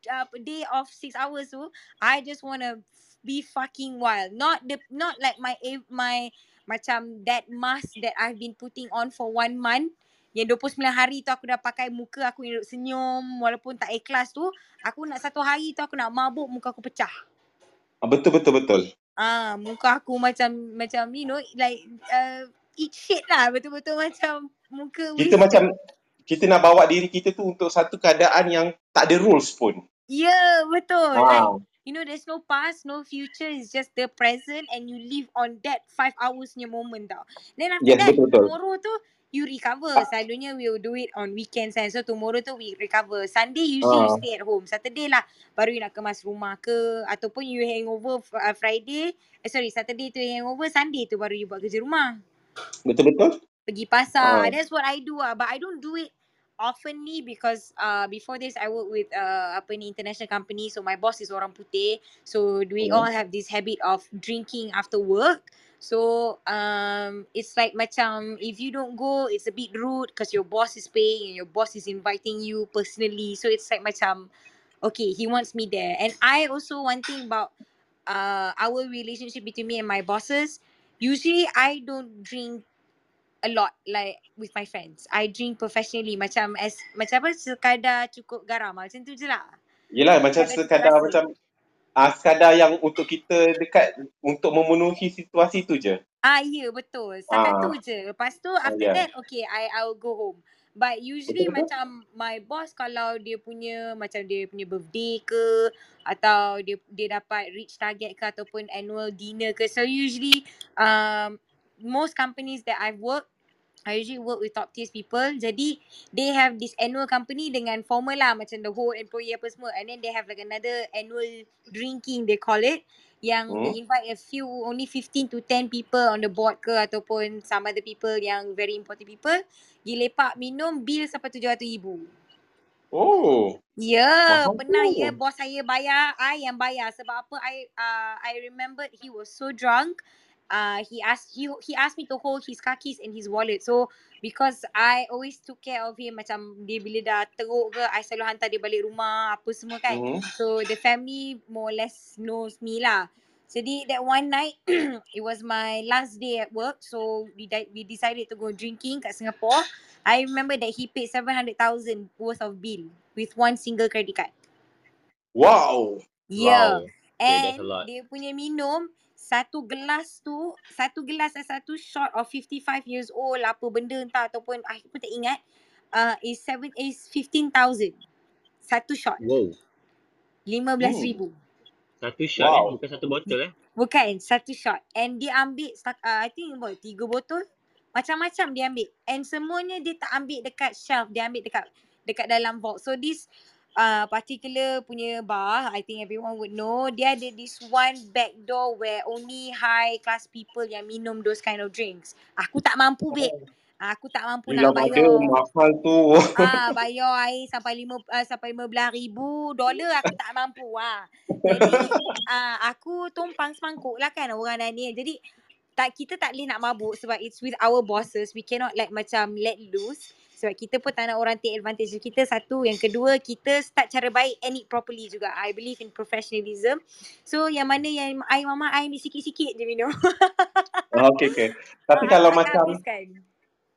uh, day of six hours tu, I just wanna be fucking wild. Not the not like my av- my macam that mask that I've been putting on for one month. Yang 29 hari tu aku dah pakai muka aku duduk senyum walaupun tak ikhlas tu. Aku nak satu hari tu aku nak mabuk muka aku pecah. Ah, betul betul betul. Ah, muka aku macam macam you know like uh, eat shit lah betul-betul macam muka Kita wasted. macam kita nak bawa diri kita tu untuk satu keadaan yang tak ada rules pun. Ya, yeah, betul. Like Ah, you know there's no past, no future, it's just the present and you live on that five hours punya moment tau. Then after yes that, betul betul. tomorrow tu you recover. Selalunya we will do it on weekends kan. So tomorrow tu we recover. Sunday usually you Ah, stay at home. Saturday lah baru you nak kemas rumah ke ataupun you hangover uh, Friday. Eh sorry, Saturday tu hangover, Sunday tu baru you buat kerja rumah. Betul betul. pergi pasar. Ah, That's what I do ah. But I don't do it oftenly because uh before this I work with uh apa ni international company so my boss is orang putih so we all hmm. have this habit of drinking after work so um it's like macam if you don't go it's a bit rude because your boss is paying and your boss is inviting you personally so it's like macam okay he wants me there and I also one thing about uh our relationship between me and my bosses usually I don't drink a lot like with my friends. I drink professionally macam as macam apa sekadar cukup garam macam tu je lah. Yelah macam Sekadar sekadar macam ah sekadar yang untuk kita dekat untuk memenuhi situasi tu je. Ah ya yeah, betul. Tu Ah, je. Lepas tu ah after yeah. that okay I I will go home. But usually Betul betul. macam my boss kalau dia punya macam dia punya birthday ke atau dia dia dapat reach target ke ataupun annual dinner ke so usually um most companies that I've worked I usually work with top tier people. Jadi they have this annual company dengan formal lah macam the whole employee apa semua. And then they have like another annual drinking they call it. Yang Hmm. they invite a few only 15 to 10 people on the board ke ataupun some other people yang very important people. Pergi lepak minum bil sampai RM700,000. Oh, Ya, mahal pernah ya bos saya bayar, I yang bayar sebab apa I uh, I remembered he was so drunk. Uh, he asked he he asked me to hold his car keys and his wallet. So because I always took care of him macam dia bila dah teruk ke, I selalu hantar dia balik rumah apa semua kan. Hmm. So the family more or less knows me lah. Jadi that one night it was my last day at work. So we di- we decided to go drinking kat Singapore. I remember that he paid 700,000 worth of bill with one single credit card. Wow. Yeah. Wow. Okay, And lot. dia punya minum satu gelas tu, satu gelas dan satu shot of 55 years old apa benda entah ataupun aku pun tak ingat. Uh, is seven is 15,000. Satu shot. Wow. 15,000. Satu shot Wow. eh, bukan satu botol eh. Bukan, satu shot. And dia ambil, uh, I think about tiga botol. Macam-macam dia ambil. And semuanya dia tak ambil dekat shelf. Dia ambil dekat dekat dalam vault. So this uh, particular punya bar, I think everyone would know, dia ada this one back door where only high class people yang minum those kind of drinks. Aku tak mampu, babe. Aku tak mampu Bila nak bayar. mahal tu. Ah, bayar air sampai lima uh, sampai lima belas ribu dolar aku tak mampu ah. Jadi uh, aku tumpang semangkuk lah kan orang lain ni. Jadi tak kita tak boleh nak mabuk sebab it's with our bosses. We cannot like macam let loose. Sebab kita pun tak nak orang take advantage kita. Satu. Yang kedua, kita start cara baik and eat properly juga. I believe in professionalism. So, yang mana yang air mama, air ambil sikit-sikit je minum. Ah, okay, okay. Tapi kalau macam, habiskan.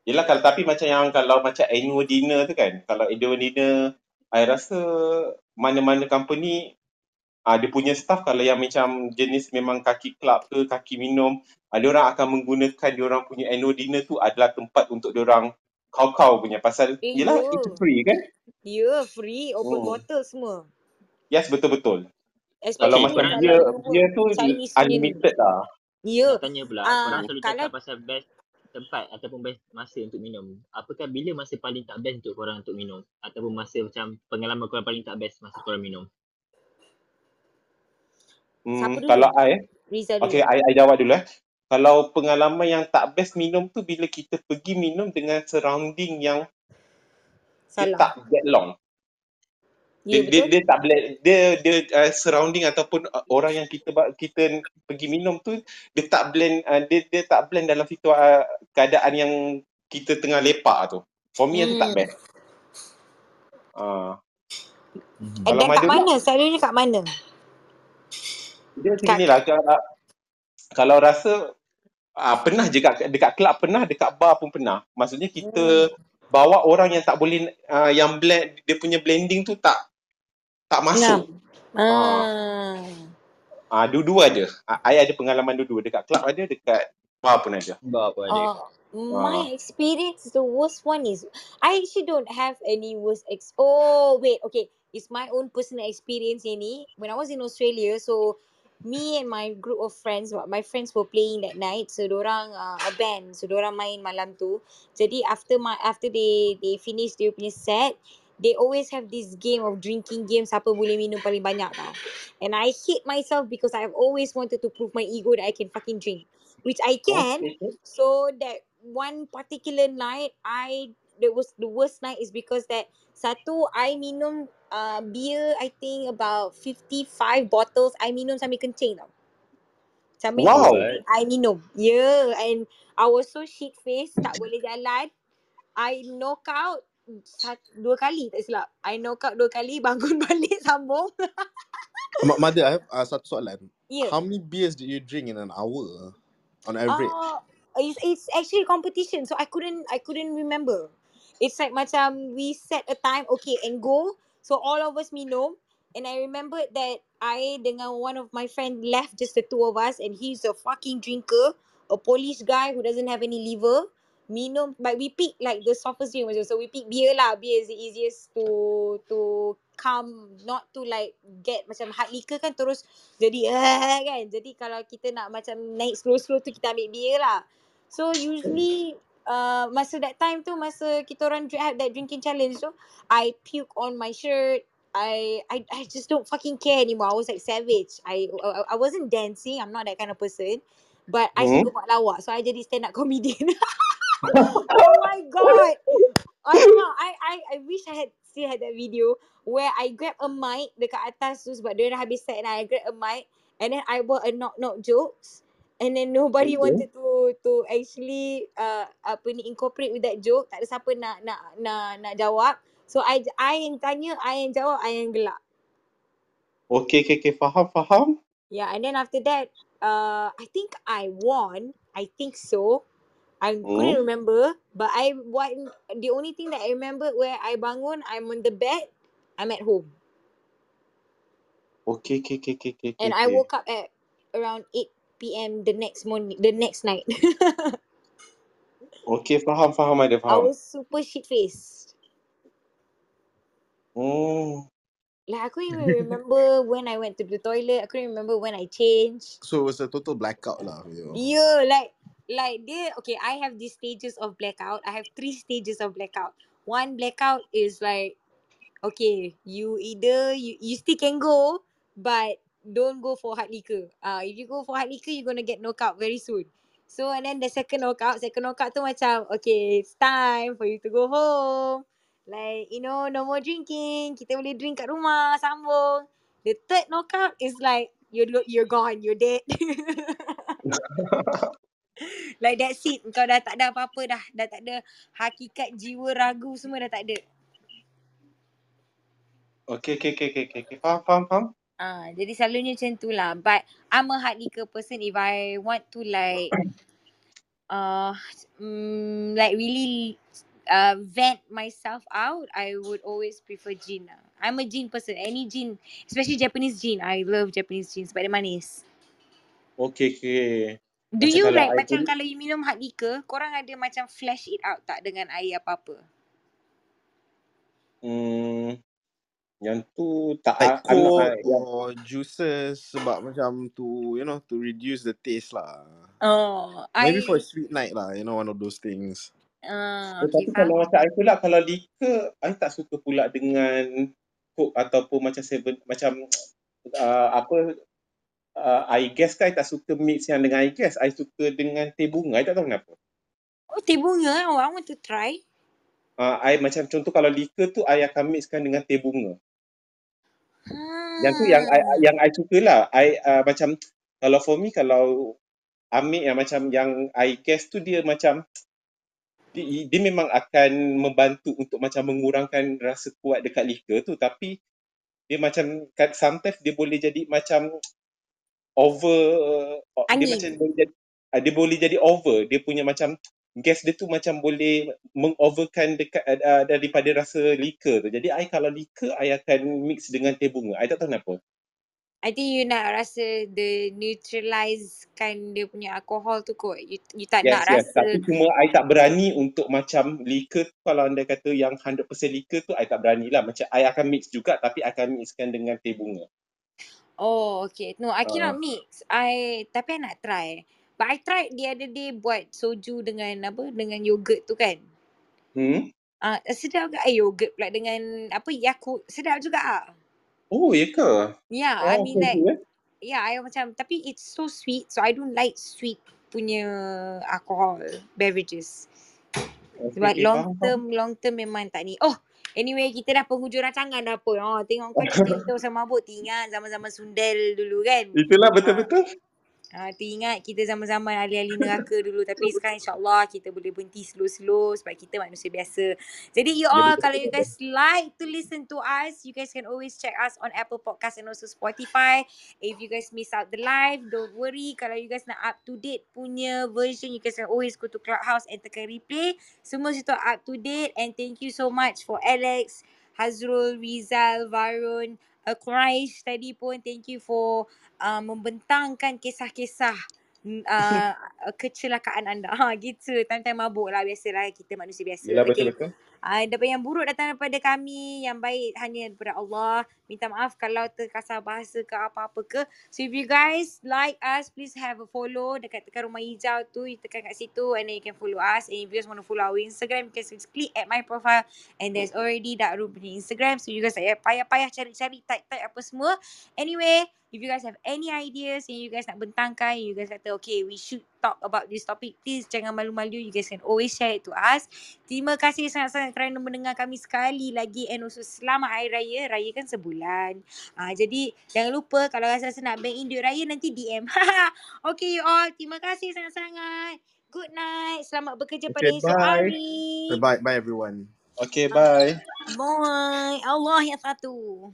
yelah kalau tapi macam yang kalau macam annual dinner tu kan, kalau annual dinner, I rasa mana-mana company ah dia punya staff kalau yang macam jenis memang kaki club ke kaki minum, ah, dia orang akan menggunakan dia orang punya annual dinner tu adalah tempat untuk dia orang kau-kau punya pasal Eh, yelah ya. itu free kan? Ya, yeah, free. Open Hmm. bottle semua. Yes betul-betul. Kalau Especially macam kalau beer work tu Chinese punya ni. unlimited lah. Ya. Nak tanya pula, Ah, korang selalu kalau cakap pasal best tempat ataupun best masa untuk minum. Apakah bila masa paling tak best untuk korang untuk minum? Ataupun masa macam pengalaman korang paling tak best masa korang minum? Hmm, kalau I, Riza dulu. okay, I, I jawab dulu eh. Kalau pengalaman yang tak best minum tu bila kita pergi minum dengan surrounding yang dia Salah. tak get along. Ya, Dia, dia, betul. dia tak boleh dia dia uh, surrounding ataupun uh, orang yang kita kita pergi minum tu dia tak blend uh, dia dia tak blend dalam situ uh, keadaan yang kita tengah lepak tu. For me yang tu tak Hmm. best. Uh. And kalau then kat mana? Selalunya kat mana? dia macam Kat inilah kalau, kalau rasa uh, pernah je kat, dekat kelab pernah dekat bar pun pernah. Maksudnya kita hmm. bawa orang yang tak boleh uh, yang blend dia punya blending tu tak tak masuk. Ah Ah. ah dua-dua ada. Ah, I ada pengalaman dua-dua dekat kelab ada dekat bar pun ada. Bar pun ada. Uh, my Ah. experience, the worst one is I actually don't have any worst ex. Oh wait, okay, it's my own personal experience ini. When I was in Australia, so me and my group of friends, what my friends were playing that night. So dorang uh, a band, so dorang main malam tu. Jadi after my after they they finish dia punya set, they always have this game of drinking game siapa boleh minum paling banyak tau. And I hate myself because I've always wanted to prove my ego that I can fucking drink. Which I can. Okay. So that one particular night, I that was the worst night is because that satu I minum uh, beer I think about 55 bottles I minum sambil kencing tau. Sambil Wow. kencing I minum. Yeah and I was so shit face tak boleh jalan. I knock out dua kali tak silap. I knock out dua kali bangun balik sambung. Mother, I have uh, satu soalan. Yeah. How many beers did you drink in an hour on average? Uh, it's, it's actually a competition, so I couldn't I couldn't remember. It's like macam we set a time, okay, and go. So all of us minum, and I remembered that I dengan one of my friend left just the two of us, and he's a fucking drinker, a Polish guy who doesn't have any liver. Minum, but we pick like the softest drink macam so we pick beer lah. Beer is the easiest to to calm, not to like get macam hard liquor kan terus jadi uh, kan. Jadi kalau kita nak macam naik slow-slow tu kita ambil beer lah. So usually uh, masa that time tu masa kita orang have that drinking challenge tu I puke on my shirt I I I just don't fucking care anymore. I was like savage. I I, I wasn't dancing. I'm not that kind of person. But I Hmm? suka buat lawak. So I jadi stand up comedian. oh my god. I know. I I I wish I had still had that video where I grab a mic dekat atas tu sebab dia dah habis set and I grab a mic and then I buat a knock knock jokes and then nobody Okay. wanted to to actually uh apa ni incorporate with that joke. Tak ada siapa nak nak nak nak jawab. So I I yang tanya, I yang jawab, I yang gelak. Okay, okay, okay. Faham, faham. Yeah, and then after that, uh, I think I won. I think so. I couldn't Hmm? remember, but I what the only thing that I remember where I bangun, I'm on the bed, I'm at home, Okay, okay, okay, okay, okay, and okay. I woke up at around 8 p.m. the next morning, the next night. Okay, faham, faham I ada, faham. was super shit faced. Hmm. Like I couldn't even remember when I went to the toilet. I couldn't remember when I changed. So it was a total blackout lah. You. Yeah, like like dia okay, I have these stages of blackout. I have three stages of blackout. One blackout is like okay, you either you, you still can go, but don't go for hard liquor. Uh if you go for hard liquor, you're gonna get knockout very soon. So and then the second knockout, second knockout tu macam okay, it's time for you to go home. Like you know, no more drinking. Kita boleh drink kat rumah, sambung. The third knockout is like you're you're gone, you're dead. like that's it. Kau dah tak ada apa-apa dah. Dah tak ada hakikat jiwa ragu semua dah tak ada. Okay, okay, okay, okay, okay, okay. Faham, faham, faham. Ah, jadi selalunya macam tu lah. But I'm a hard liquor person if I want to like uh mm, like really uh vent myself out, I would always prefer gin lah. I'm a gin person. Any gin, especially Japanese gin. I love Japanese gin sebab dia manis. Okay, okay. Do Macam you like I macam dulu, kalau you minum hard liquor, korang ada macam flash it out tak dengan air apa-apa? hmm, yang tu tak, uh, yang, or juices sebab macam to you know to reduce the taste lah. Oh, Maybe for a I sweet night lah, you know one of those things. uh, okay tapi faham. kalau macam I pula, kalau liquor, I tak suka pula dengan coke ataupun macam seven, macam uh, apa, uh, I guess kan I tak suka mix yang dengan I guess. I suka dengan teh bunga. I tak tahu kenapa. Oh, teh bunga. Oh, I want to try. Uh, I macam contoh kalau liquor tu, I akan mixkan dengan teh bunga. Yang tu yang I, yang I suka lah. I uh, macam kalau for me kalau ambil yang macam yang I guess tu dia macam dia, dia memang akan membantu untuk macam mengurangkan rasa kuat dekat liquor tu tapi dia macam kan sometimes dia boleh jadi macam over uh, dia macam Angin. boleh jadi uh, dia boleh jadi over dia punya macam gas dia tu macam boleh mengoverkan dekat uh, daripada rasa liquor tu. Jadi I kalau liquor I akan mix dengan teh bunga. I tak tahu kenapa. I think you nak rasa the neutralizekan dia punya alkohol tu kot. You, you tak Yes, nak yes. rasa Tapi cuma I tak berani untuk macam liquor tu kalau anda kata yang 100% liquor tu I tak berani lah. Macam I akan mix juga tapi I akan mixkan dengan teh bunga. Oh, okay. No, I Uh, cannot mix. I tapi I nak try. But I tried the other day buat soju dengan apa? Dengan yogurt tu kan. hmm? Ah, uh, sedap ke? Eh, yogurt pula dengan apa? Yakult. Sedap juga ah. Oh, ya ke? Yeah, I Oh, mean like eh? yeah, I macam tapi it's so sweet. So I don't like sweet punya alcohol beverages. Okay, Sebab okay, long term long term memang tak ni. Oh, anyway kita dah penghujung rancangan dah apa. Oh, tengok kau cerita pasal mabuk tinggal zaman-zaman sundel dulu kan. Itulah Ah, betul-betul. Ah, teringat kita zaman-zaman ahli-ahli neraka dulu tapi sekarang insyaAllah kita boleh berhenti slow-slow sebab kita manusia biasa. Jadi you Ya, all kalau you guys like to listen to us, you guys can always check us on Apple Podcast and also Spotify. If you guys miss out the live, don't worry. Kalau you guys nak up to date punya version, you guys can always go to Clubhouse and tekan replay. Semua situ up to date and thank you so much for Alex, Hazrul, Rizal, Varun, uh, Quraish tadi pun thank you for uh, membentangkan kisah-kisah mm, uh, kecelakaan anda. Ha gitu. Time-time mabuk lah biasalah kita manusia biasa. Yelah Okay. betul-betul. Uh, daripada yang buruk datang daripada kami, yang baik hanya daripada Allah. Minta maaf kalau terkasar bahasa ke apa-apa ke. So if you guys like us, please have a follow dekat tekan rumah hijau tu. You tekan kat situ and then you can follow us. And if you guys want to follow our Instagram, you can just click at my profile. And there's already Dark Room punya Instagram. So you guys payah payah-payah cari-cari type-type apa semua. Anyway, if you guys have any ideas and you guys nak bentangkan, you guys kata, okay, we should talk about this topic, please jangan malu-malu. You guys can always share it to us. Terima kasih sangat-sangat kerana mendengar kami sekali lagi and also selamat Hari Raya. Raya kan sebulan. Uh, jadi, jangan lupa kalau rasa-rasa nak bank in duit raya, nanti DM. okay, you all. Terima kasih sangat-sangat. Good night. Selamat bekerja pada Okay, esok bye. hari. Bye bye everyone. Okay, bye. Bye. Allah yang satu.